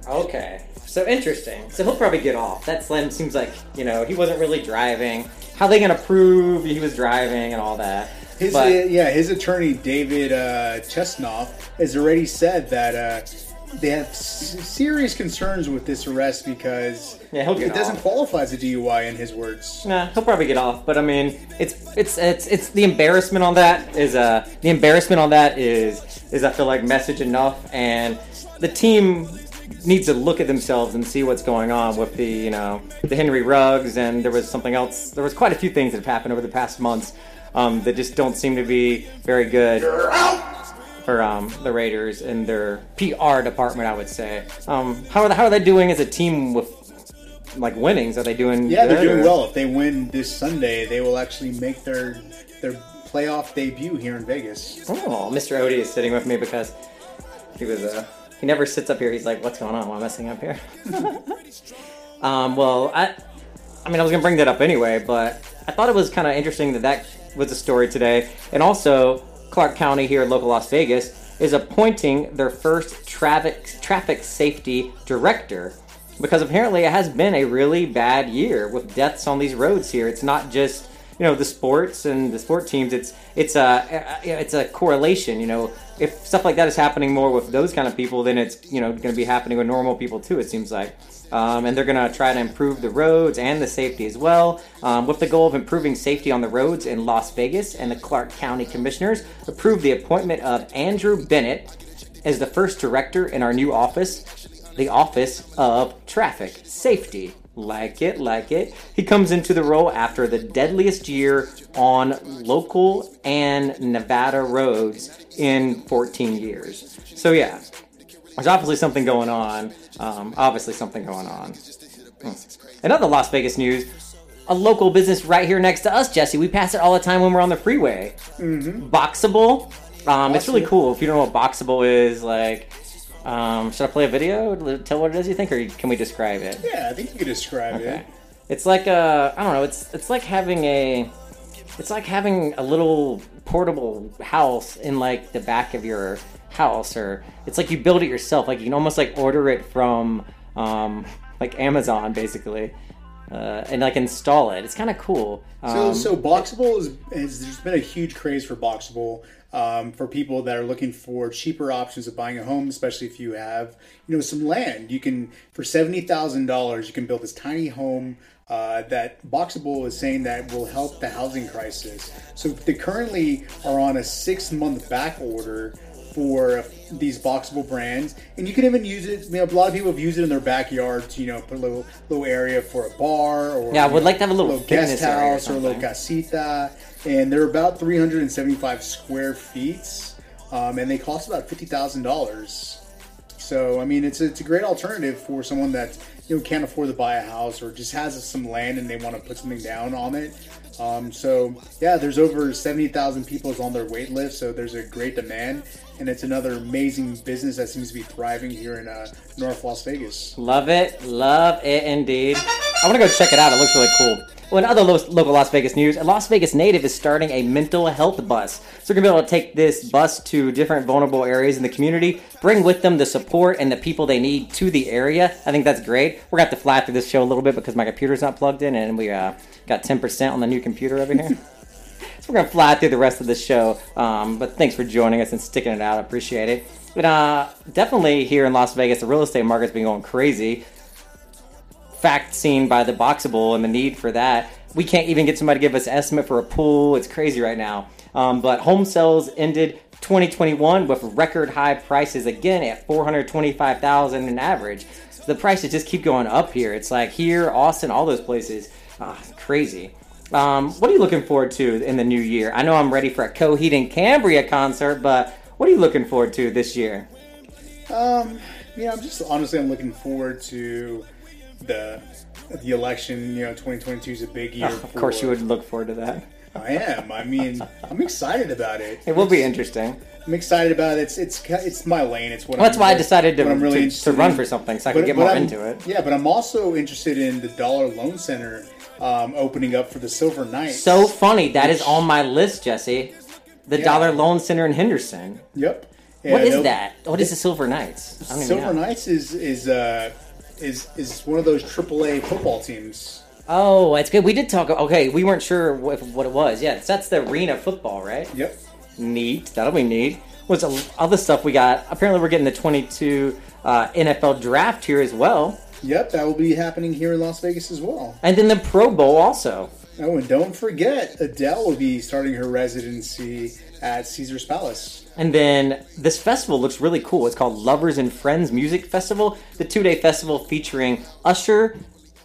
Okay, so interesting. So he'll probably get off. That Slim seems like you know he wasn't really driving. How they gonna prove he was driving and all that? His But- uh, yeah, his attorney David uh, Chesnoff has already said that uh, they have s- serious concerns with this arrest because Yeah, it doesn't off. qualify as a DUI in his words. Nah, he'll probably get off. But I mean, it's it's it's it's the embarrassment on that is uh the embarrassment on that is is I feel like message enough, and the team needs to look at themselves and see what's going on with the you know the Henry Ruggs, and there was something else. There was quite a few things that have happened over the past months um, that just don't seem to be very good. For um, the Raiders and their PR department, I would say. Um, how are they, how are they doing as a team with like winnings? Are they doing? Yeah, they're doing or- well. If they win this Sunday, they will actually make their their playoff debut here in Vegas. Oh, Mr. Odie is sitting with me because he was uh he never sits up here. He's like, "What's going on? Why am I sitting up here?" um, well, I I mean, I was gonna bring that up anyway, but I thought it was kind of interesting that that was a story today, and also Clark County here in local Las Vegas is appointing their first traffic traffic safety director because apparently it has been a really bad year with deaths on these roads here. It's not just you know the sports and the sport teams. It's it's a it's a correlation. You know, if stuff like that is happening more with those kind of people, then it's you know going to be happening with normal people too. It seems like. Um, and they're going to try to improve the roads and the safety as well, um, with the goal of improving safety on the roads in Las Vegas. And the Clark County Commissioners approved the appointment of Andrew Bennett as the first director in our new office, the Office of Traffic Safety. Like it, like it. He comes into the role after the deadliest year on local and Nevada roads in 14 years. So, yeah, there's obviously something going on. Um, obviously, something going on. Hmm. In other Las Vegas news, a local business right here next to us, Jesse. We pass it all the time when we're on the freeway. Mm-hmm. Boxable. Um, it's really cool. If you don't know what Boxable is, like, um, should I play a video? Tell what it is you think, or can we describe it? Yeah, I think you can describe Okay. it. It's like a I don't know. It's it's like having a it's like having a little portable house in like the back of your house, or it's like you build it yourself. Like you can almost like order it from um, like Amazon, basically, uh, and like install it. It's kind of cool. So, Um, so Boxable is, is there's been a huge craze for Boxable um, for people that are looking for cheaper options of buying a home, especially if you have you know some land. You can for seventy thousand dollars you can build this tiny home. Uh, that Boxable is saying that will help the housing crisis. So they currently are on a six month back order for these boxable brands, and you can even use it. You know, a lot of people have used it in their backyard to you know put a little little area for a bar or Yeah, I would like to have a little guest fitness area or house or a little casita, and they're about 375 square feet, um, and they cost about fifty thousand dollars. So I mean, it's a, it's a great alternative for someone that you know can't afford to buy a house or just has some land and they want to put something down on it. Um, so yeah, there's over seventy thousand people on their wait list, so there's a great demand, and it's another amazing business that seems to be thriving here in uh, North Las Vegas. Love it, love it indeed. I want to go check it out. It looks really cool. Well, in other lo- local Las Vegas news, a Las Vegas native is starting a mental health bus. So we're going to be able to take this bus to different vulnerable areas in the community, bring with them the support and the people they need to the area. I think that's great. We're going to have to fly through this show a little bit because my computer's not plugged in and we uh, got 10% on the new computer over here. we're to fly through the rest of the show. Um, but thanks for joining us and sticking it out. I appreciate it. But uh, definitely here in Las Vegas, the real estate market's been going crazy fact seen by the Boxable and the need for that. We can't even get somebody to give us an estimate for a pool. It's crazy right now. Um, but home sales ended 2021 with record high prices again at 425,000 in average. The prices just keep going up here. It's like here, Austin, all those places. Ah, crazy. Um, what are you looking forward to in the new year? I know I'm ready for a Coheed and Cambria concert, but what are you looking forward to this year? Um, yeah, I'm just honestly I'm looking forward to the the election. You know, 2022 is a big year. of course, you would look forward to that. I am. I mean, I'm excited about it. It will be interesting. I'm excited about it. It's it's it's my lane. It's what Well, that's I'm, why I decided to- really to- to run for something, so I can get more I'm- into it. Yeah, but I'm also interested in the Dollar Loan Center um, opening up for the Silver Knights. So funny. That is on my list, Jesse. The Yeah. Dollar Loan Center in Henderson. Yep. what is they'll- that? What is the Silver Knights? I don't even Silver know. Knights is is uh, is is one of those AAA football teams. Oh, it's good. We did talk. Okay, we weren't sure what, what it was. Yeah, that's the arena football, right? Yep. Neat. That'll be neat. What's the other stuff we got? Apparently, we're getting the 22 uh, NFL draft here as well, Yep, that will be happening here in Las Vegas as well. and then the Pro Bowl also. Oh, and don't forget, Adele will be starting her residency at Caesar's Palace. And then this festival looks really cool. It's called Lovers and Friends Music Festival, the two day festival featuring Usher,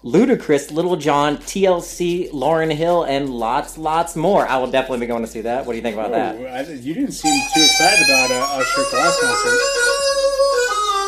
Ludacris, Lil Jon, TLC, Lauryn Hill, and lots, lots more. I will definitely be going to see that. What do you think about that? Oh, I, you didn't seem too excited about uh, Usher last concert.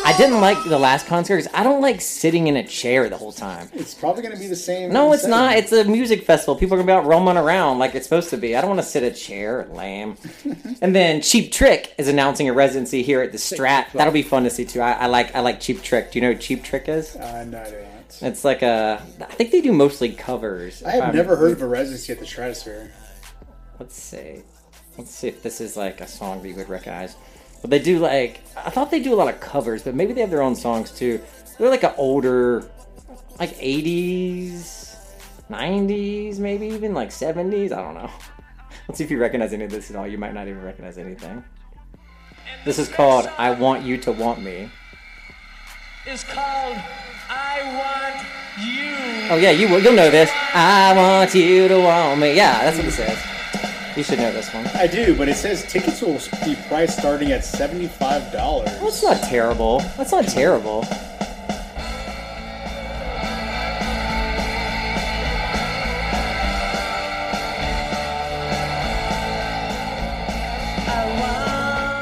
I didn't like the last concert because I don't like sitting in a chair the whole time. It's probably going to be the same. No, it's not. It's a music festival. People are gonna be out roaming around like it's supposed to be. I don't want to sit in a chair, lame. and then Cheap Trick is announcing a residency here at the Strat. That'll be fun to see too. I, I like I like Cheap Trick. Do you know what Cheap Trick is? Uh, no, I don't. It's like a. I think they do mostly covers. I have I'm- never heard of a residency at the Stratosphere. Let's see. Let's see if this is like a song that you would recognize. But they do like I thought they do a lot of covers, but maybe they have their own songs too. They're like an older, like '80s, '90s, maybe even like '70s. I don't know. Let's see if you recognize any of this at all. You might not even recognize anything. This is called "I Want You to Want Me." It's called I Want You. Oh yeah, you will. You'll know this. I want you to want me. Yeah, that's what it says. You should know this one. I do, but it says tickets will be priced starting at seventy-five dollars. That's not terrible. That's not terrible.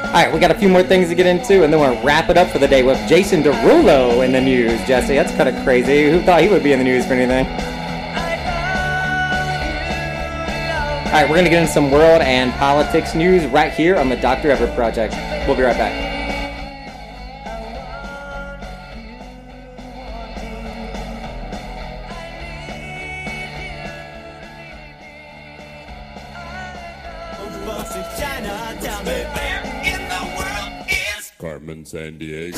All right, we got a few more things to get into, and then we'll wrap it up for the day with Jason Derulo in the news. Jesse, that's kind of crazy. Who thought he would be in the news for anything? All right, we're gonna get into some world and politics news right here on the Dr. Everett Project. We'll be right back. Carmen Sandiego.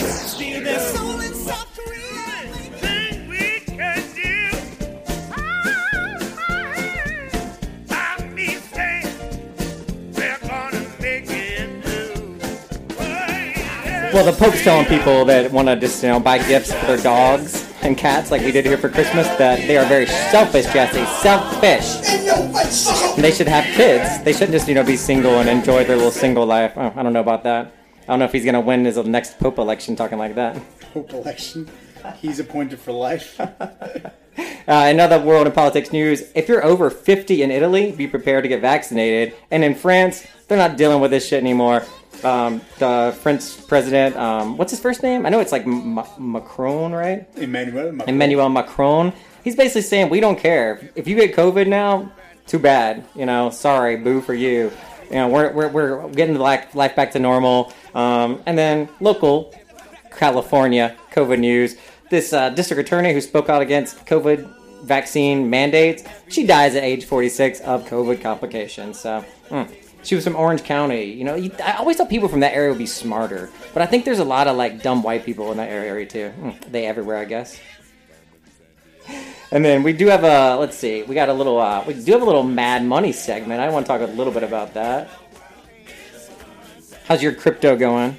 Well, the Pope's telling people that want to just you know buy gifts for their dogs and cats, like we did here for Christmas, that they are very selfish, Jesse. Selfish. And they should have kids. They shouldn't just you know be single and enjoy their little single life. Oh, I don't know about that. I don't know if he's gonna win his next Pope election talking like that. Pope election. He's appointed for life. Uh, in other world and politics news, if you're over 50 in Italy, be prepared to get vaccinated. And in France, they're not dealing with this shit anymore. Um, the French president, um, what's his first name? I know it's like M- Macron, right? Emmanuel Macron. Emmanuel Macron. He's basically saying, we don't care. If you get COVID now, too bad. You know, sorry, boo for you. You know, we're, we're, we're getting the life, life back to normal. Um, and then local California COVID news. This uh, district attorney who spoke out against COVID vaccine mandates. She dies at age 46 of COVID complications. So, mm. She was from Orange County. You know, I always thought people from that area would be smarter, but I think there's a lot of like dumb white people in that area too. Mm, they everywhere, I guess. And then we do have a let's see, we got a little uh, we do have a little Mad Money segment. I want to talk a little bit about that. How's your crypto going?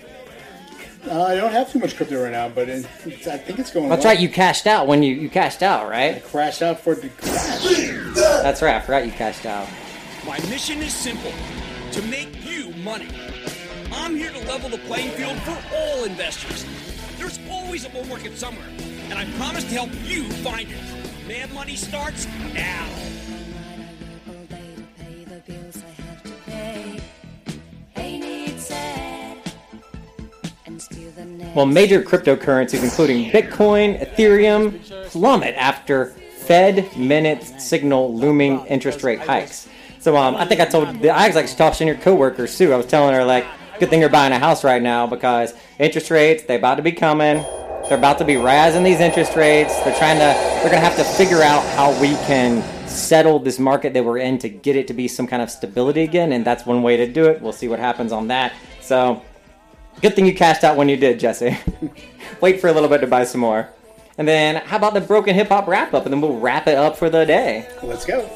Uh, I don't have too much crypto right now, but it, it's, I think it's going. That's well. right, you cashed out when you you cashed out, right? crashed out for the crash. That's right, I forgot you cashed out. My mission is simple to make you money. I'm here to level the playing field for all investors. There's always a bull market somewhere, and I promise to help you find it. Mad Money starts now. Well, major cryptocurrencies, including Bitcoin, Ethereum, plummet after Fed minutes signal looming interest rate hikes. So um, I think I told the I was like talking to your coworker Sue. I was telling her like, good thing you're buying a house right now because interest rates they about to be coming. They're about to be raising these interest rates. They're trying to. They're gonna have to figure out how we can settle this market that we're in to get it to be some kind of stability again. And that's one way to do it. We'll see what happens on that. So Good thing you cashed out when you did, Jesse. Wait for a little bit to buy some more. And then, how about the broken hip hop wrap up? And then we'll wrap it up for the day. Let's go.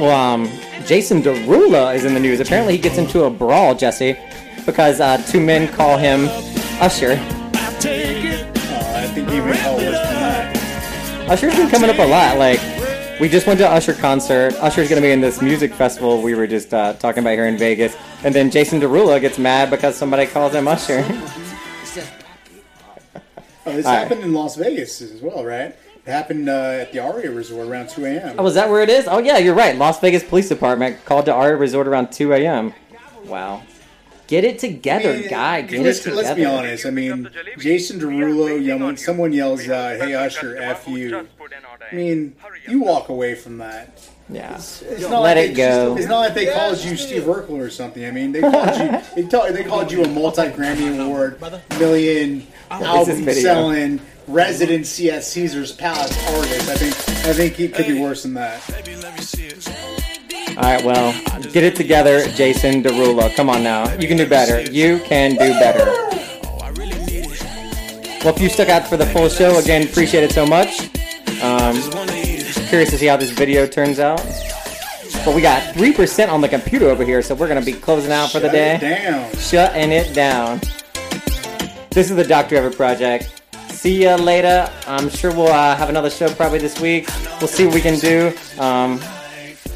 Well, um, Jason Derulo is in the news. Apparently, he gets into a brawl, Jesse, because uh, two men call him Usher. I think even how worse than that. Usher's been coming up a lot. Like, we just went to Usher concert. Usher's going to be in this music festival we were just uh, talking about here in Vegas. And then Jason Derulo gets mad because somebody calls him Usher. Oh, this All right. happened in Las Vegas as well, right? It happened uh, at the Aria Resort around 2 a.m. Oh, is that where it is? Oh, yeah, you're right. Las Vegas Police Department called to Aria Resort around 2 a.m. Wow. Get it together, guy. Get let's, it together. let's be honest. I mean, Jason Derulo yelling, someone yells out, "Hey Usher, f you." I mean, you walk away from that. Yeah. It's Let not like it they- go. It's not like they called you Steve Urkel or something. I mean, they called you. They, tell, they called you a multi Grammy Award, million What is album selling residency at Caesar's Palace artist. I think. I think it could be worse than that. All right, well, get it together, Jason Derulo. Come on now. You can do better. You can do better. Well, if you stuck out for the full show, again, appreciate it so much. Um, curious to see how this video turns out. But we got 3% on the computer over here, so we're going to be closing out for the Shut day. it down. Shutting it down. This is the Dr. Ever Project. See ya later. I'm sure we'll uh, have another show probably this week. We'll see what we can do. Um,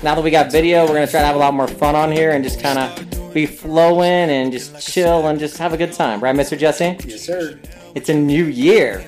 now that we got video, we're going to try to have a lot more fun on here and just kind of be flowing and just chill and just have a good time. Right, Mr. Jesse? Yes, sir. It's a new year.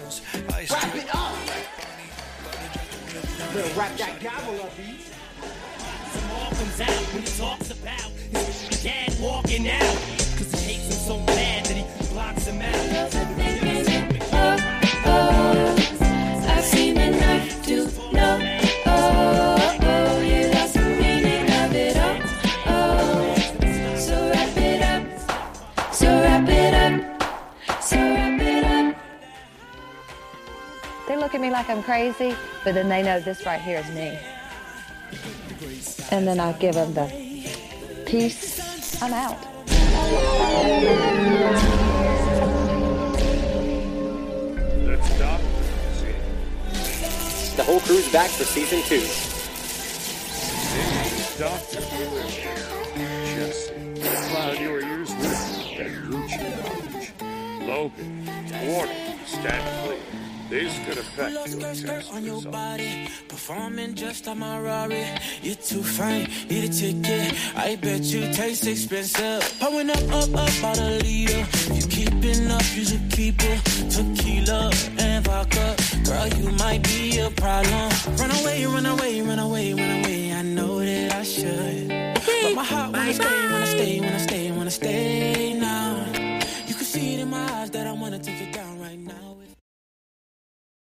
Look at me like I'm crazy, but then they know this right here is me. And then I give them the peace. I'm out. Let's stop. The whole crew's back for season two. Doctor. Jesse. Cloud your ears with that Gucci. Logan. Warning. Stand clear. These could affect Love your skirt, skirt on your body, performing just on my Rari. You're too fine, need a ticket. I bet you taste expensive. Pouring up, up, up, out a leader. You keeping up, you should keep it. Tequila and vodka, girl, you might be a problem. Run away, run away, run away, run away. I know that I should, but my heart wanna stay, wanna stay, wanna stay, wanna stay now. You can see it in my eyes that I wanna take it down.